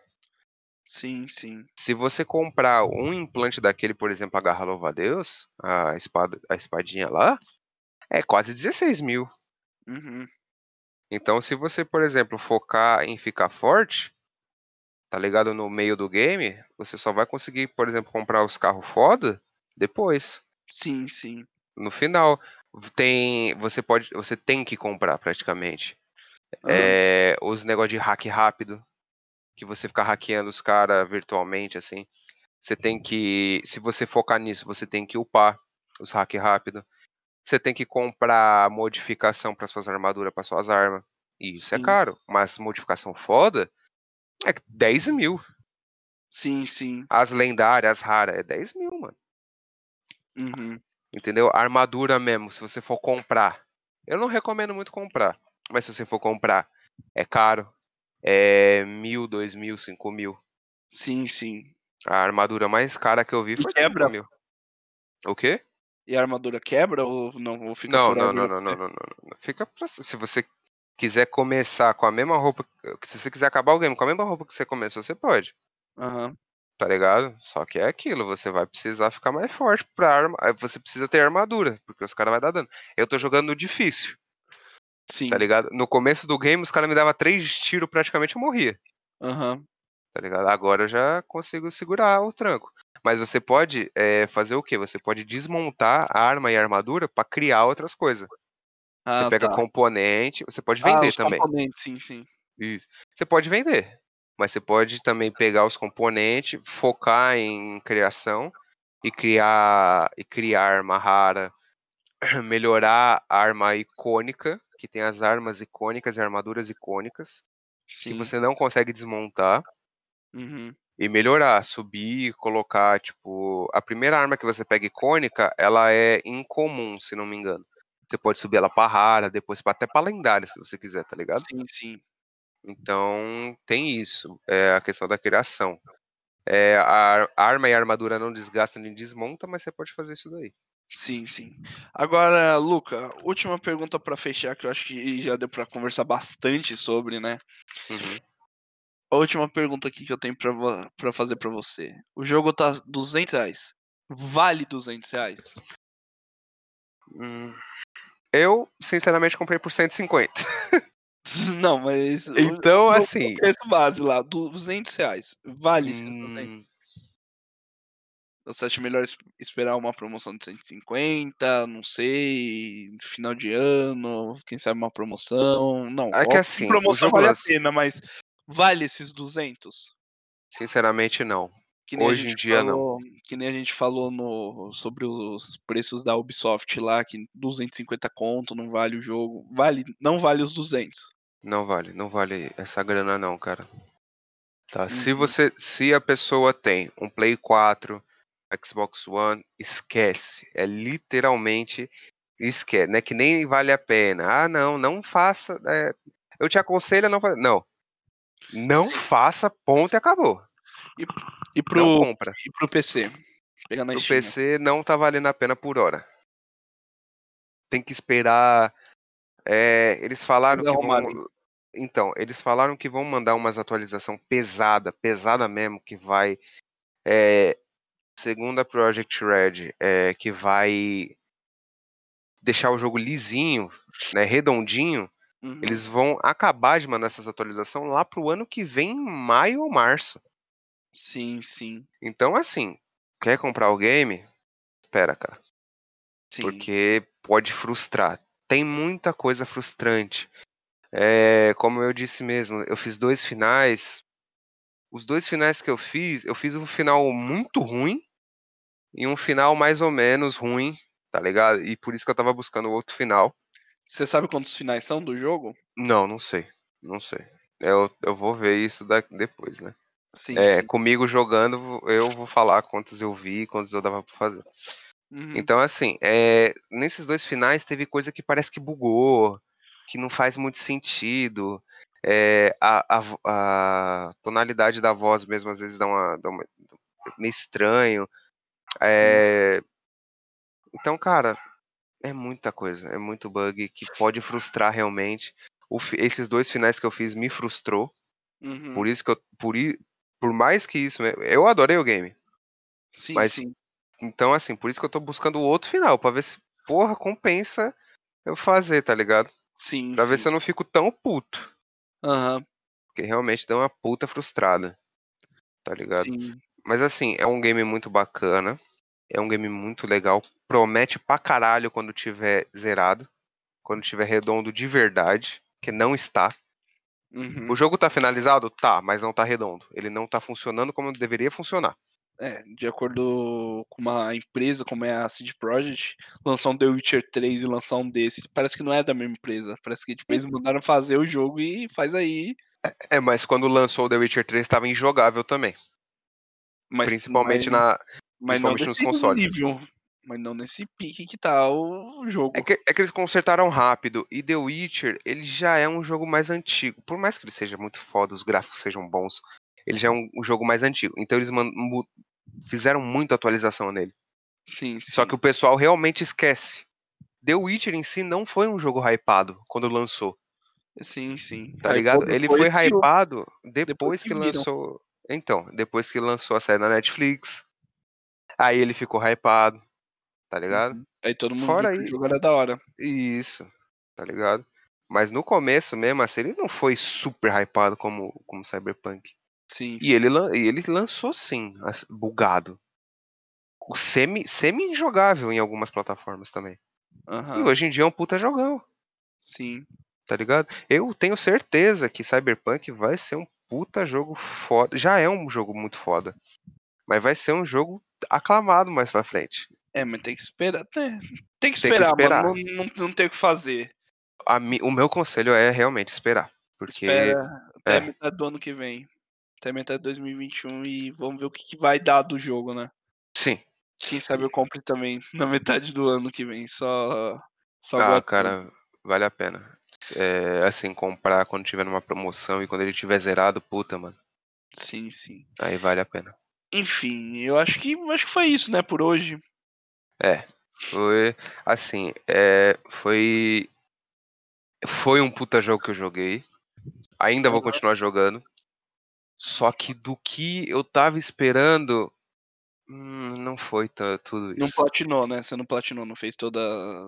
Sim, sim. Se você comprar um implante daquele, por exemplo, a Garra Louva a Deus, a, espada, a espadinha lá, é quase 16 mil. Uhum. Então, se você, por exemplo, focar em ficar forte, tá ligado? No meio do game, você só vai conseguir, por exemplo, comprar os carros foda depois. Sim, sim. No final, tem, você pode, você tem que comprar praticamente. Aham. É, os negócios de hack rápido, que você fica hackeando os caras virtualmente, assim. Você tem que, se você focar nisso, você tem que upar os hack rápido. Você tem que comprar modificação para suas armaduras, para suas armas. E isso é Sim. caro, mas modificação foda é 10 mil. Sim, sim. As lendárias, as raras, é 10 mil, mano. Uhum. Entendeu? Armadura mesmo, se você for comprar. Eu não recomendo muito comprar. Mas se você for comprar, é caro. É mil, dois mil, cinco mil. Sim, sim. A armadura mais cara que eu vi foi quebra? 5 mil. O quê? E a armadura quebra ou não? Ou fica Não, não, não, não, não, não, não. Fica pra, se você quiser começar com a mesma roupa. Se você quiser acabar o game com a mesma roupa que você começou, você pode. Aham. Tá ligado? Só que é aquilo, você vai precisar ficar mais forte pra arma. aí Você precisa ter armadura, porque os caras vão dar dano. Eu tô jogando no difícil, Sim. tá ligado? No começo do game, os caras me davam três tiros, praticamente eu morria. Aham. Tá ligado? Agora eu já consigo segurar o tranco. Mas você pode eh, fazer o quê? Você pode desmontar a arma e a armadura pra criar outras coisas. Ah, Você pega tá. componente, você pode Ah, vender os também. componentes, sim, sim. Isso. Você pode vender, mas você pode também pegar os componentes, focar em criação e criar e criar arma rara, melhorar a arma icônica, que tem as armas icônicas e armaduras icônicas que Sim. você não consegue desmontar Uhum. e melhorar, subir, colocar, tipo, a primeira arma que você pega icônica, ela é incomum, se não me engano. Você pode subir ela pra rara, depois até pra lendária, se você quiser, tá ligado? Sim, sim. Então, tem isso, é a questão da criação. É, a ar- a arma e a armadura não desgasta nem desmonta, mas você pode fazer isso daí. Sim, sim. Agora, Luca, última pergunta pra fechar, que eu acho que já deu pra conversar bastante sobre, né? Uhum. A última pergunta aqui que eu tenho pra fazer pra você. O jogo tá 200 reais. Vale 200 reais? Hum, Eu, sinceramente, comprei por 150. Não, mas. Então, o- assim. O preço base lá, 200 reais. Vale esses 200? Você acha melhor es- esperar uma promoção de 150? Não sei. Final de ano, quem sabe uma promoção? Não. É que assim, promoção vale a pena, mas vale esses 200? Sinceramente, não. Hoje em dia, não. falou, Que nem a gente falou no, sobre os preços da Ubisoft lá, que 250 conto não vale o jogo. Vale, não vale os 200. Não vale, não vale essa grana, não, cara. Tá? Se Uhum. você. Se a pessoa tem um Play 4, Xbox One, esquece. É literalmente esquece. Não é que nem vale a pena. Ah, não, não faça. é, eu te aconselho a não fazer. Não. Não Sim. faça, ponto e acabou. E Não pro, compra. e pro PC? Pegar na O Steam. PC não tá valendo a pena por hora. Tem que esperar. é, eles falaram Eles que vão. Então, eles falaram que vão mandar umas atualização pesada, pesada mesmo, que vai. é, segundo a Project Red, é, que vai deixar o jogo lisinho, né, redondinho, Uhum. eles vão acabar de mandar essas atualizações lá pro ano que vem, em maio ou março. Sim, sim, Então, assim, quer comprar o game? Espera, cara. sim. Porque pode frustrar. Tem muita coisa frustrante. É, como eu disse mesmo, eu fiz dois finais. Os dois finais que eu fiz, eu fiz um final muito ruim e um final mais ou menos ruim, tá ligado? E por isso que eu tava buscando outro final. Você sabe quantos finais são do jogo? Não, não sei. Não sei. Eu, eu vou ver isso depois, né? Sim, É, sim. comigo jogando, eu vou falar quantos eu vi, quantos eu dava pra fazer. Uhum. Então, assim, é, nesses dois finais teve coisa que parece que bugou, que não faz muito sentido. É, a, a a tonalidade da voz mesmo às vezes dá uma, dá uma- meio estranho. É, então, cara, é muita coisa, é muito bug que pode frustrar realmente. Esses dois finais que eu fiz me frustrou. Uhum. Por isso que eu. Por, i- por mais que isso. Eu adorei o game. Sim, mas- sim. Então, assim, por isso que eu tô buscando outro final, pra ver se, porra, compensa eu fazer, tá ligado? Sim, Pra ver sim. se eu não fico tão puto. Aham, Porque realmente deu uma puta frustrada. Tá ligado? sim. Mas assim, é um game muito bacana. É um game muito legal. Promete pra caralho quando tiver zerado. Quando tiver redondo de verdade. Que não está. Uhum. O jogo tá finalizado? Tá, mas não tá redondo. Ele não tá funcionando como deveria funcionar. É, de acordo com uma empresa como é a CD Projekt, lançar um The Witcher 3 e lançar um desse, parece que não é da mesma empresa. Parece que tipo, eles mandaram fazer o jogo e faz aí. É, mas quando lançou o The Witcher 3 tava injogável também. Mas, principalmente mas, na. Mas não nos nesse consoles. nível. Mas não nesse pique que tá o jogo. É que, é que eles consertaram rápido. E The Witcher, ele já é um jogo mais antigo. Por mais que ele seja muito foda, os gráficos sejam bons, ele já é um, um jogo mais antigo. Então eles fizeram muita atualização nele. Sim, sim. Só que o pessoal realmente esquece. The Witcher em si não foi um jogo hypado quando lançou, Sim, sim. tá Hypou ligado? Ele foi hypado depois, depois que, que lançou. Então, depois que lançou a série na Netflix. Aí ele ficou hypado, tá ligado? Uhum. Aí todo mundo Fora viu aí- o jogo era da hora. Isso, tá ligado? Mas no começo mesmo, assim, ele não foi super hypado como, como Cyberpunk. Sim, E ele, e ele lançou sim, bugado. O semi, semi-injogável em algumas plataformas também. Aham, E hoje em dia é um puta jogão, Sim. tá ligado? Eu tenho certeza que Cyberpunk vai ser um puta jogo foda. Já é um jogo muito foda. Mas vai ser um jogo aclamado mais pra frente. É, mas tem que esperar. né? Tem que que esperar, esperar. mano. Não, não, não tem o que fazer. Mi- o meu conselho é realmente esperar. Porque Espera até é. metade do ano que vem. Até metade de 2021 e vamos ver o que, que vai dar do jogo, né? sim, Quem sabe eu compre também na metade do ano que vem. Só. Só Ah, cara, vale a pena. É, assim, comprar quando tiver numa promoção e quando ele tiver zerado, puta, mano. Sim, sim. Aí vale a pena. Enfim, eu acho que acho que foi isso, né, por hoje. É, foi assim, é, foi foi um puta jogo que eu joguei. Ainda vou continuar jogando. Só que do que eu tava esperando, hum, não foi tudo Não isso. platinou, né? Você não platinou, não fez toda.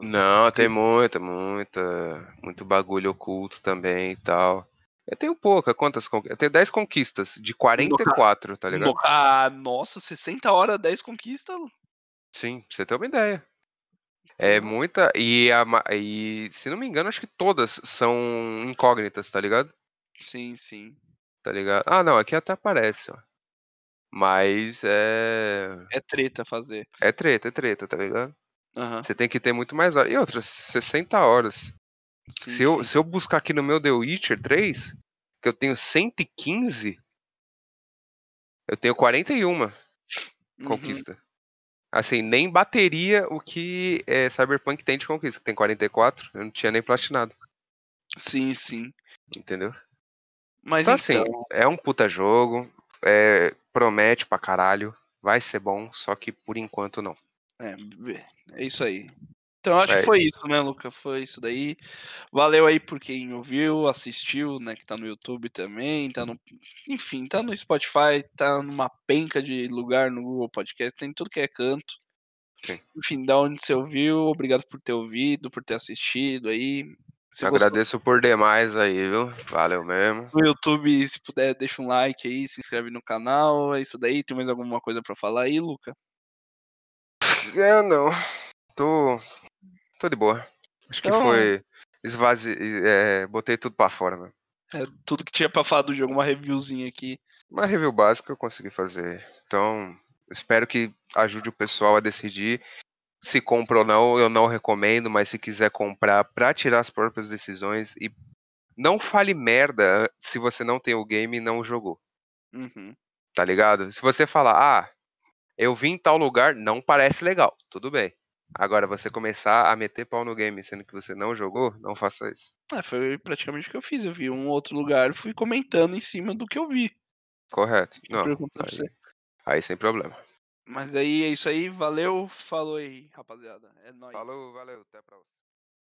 Não, tem muita, muita, muito bagulho oculto também e tal. Eu tenho pouca, quantas conquistas? Eu tenho 10 conquistas de 44, tá ligado? Ah, nossa, 60 horas, 10 conquistas. Sim, pra você ter uma ideia. É muita. E, a, e se não me engano, acho que todas são incógnitas, tá ligado? Sim, sim. Tá ligado? Ah, não, aqui até aparece, ó. Mas é. É treta fazer. É treta, é treta, tá ligado? Aham. Você tem que ter muito mais horas. E outras, 60 horas. Sim, se, eu, sim. se eu buscar aqui no meu The Witcher 3, que eu tenho 115, eu tenho 41 Uhum. conquista. Assim, nem bateria o que é, Cyberpunk tem de conquista. que Tem 44, eu não tinha nem platinado. Sim, sim. Entendeu? Mas Então, então, assim, é um puta jogo. é, promete pra caralho. Vai ser bom, só que por enquanto não. é, é isso aí. Então eu acho É que foi isso, né, Luca? Foi isso daí. Valeu aí por quem ouviu, assistiu, né? Que tá no YouTube também, tá no. Enfim, tá no Spotify, tá numa penca de lugar no Google Podcast, tem tudo que é canto. Sim. Enfim, da onde você ouviu, obrigado por ter ouvido, por ter assistido aí. Se Agradeço por demais aí, viu? Valeu mesmo. no YouTube, se puder, deixa um like aí, se inscreve no canal. É isso daí. Tem mais alguma coisa pra falar aí, Luca? Eu não. Tô. Tô de boa. Acho que Então- foi. Esvazi... É, botei tudo pra fora, né? É tudo que tinha pra falar do jogo, uma reviewzinha aqui. Uma review básica eu consegui fazer. Então, espero que ajude o pessoal a decidir se compra ou não. Eu não recomendo, mas se quiser comprar pra tirar as próprias decisões e não fale merda se você não tem o game e não jogou, Uhum. tá ligado? Se você falar, ah, eu vim em tal lugar, não parece legal, tudo bem. Agora, você começar a meter pau no game sendo que você não jogou, não faça isso. É, foi praticamente o que eu fiz. Eu vi um outro lugar, fui comentando em cima do que eu vi. Correto. Não, aí, aí sem problema. Mas aí é isso aí, valeu, falou aí, rapaziada. É nóis. Falou, valeu, até a próxima.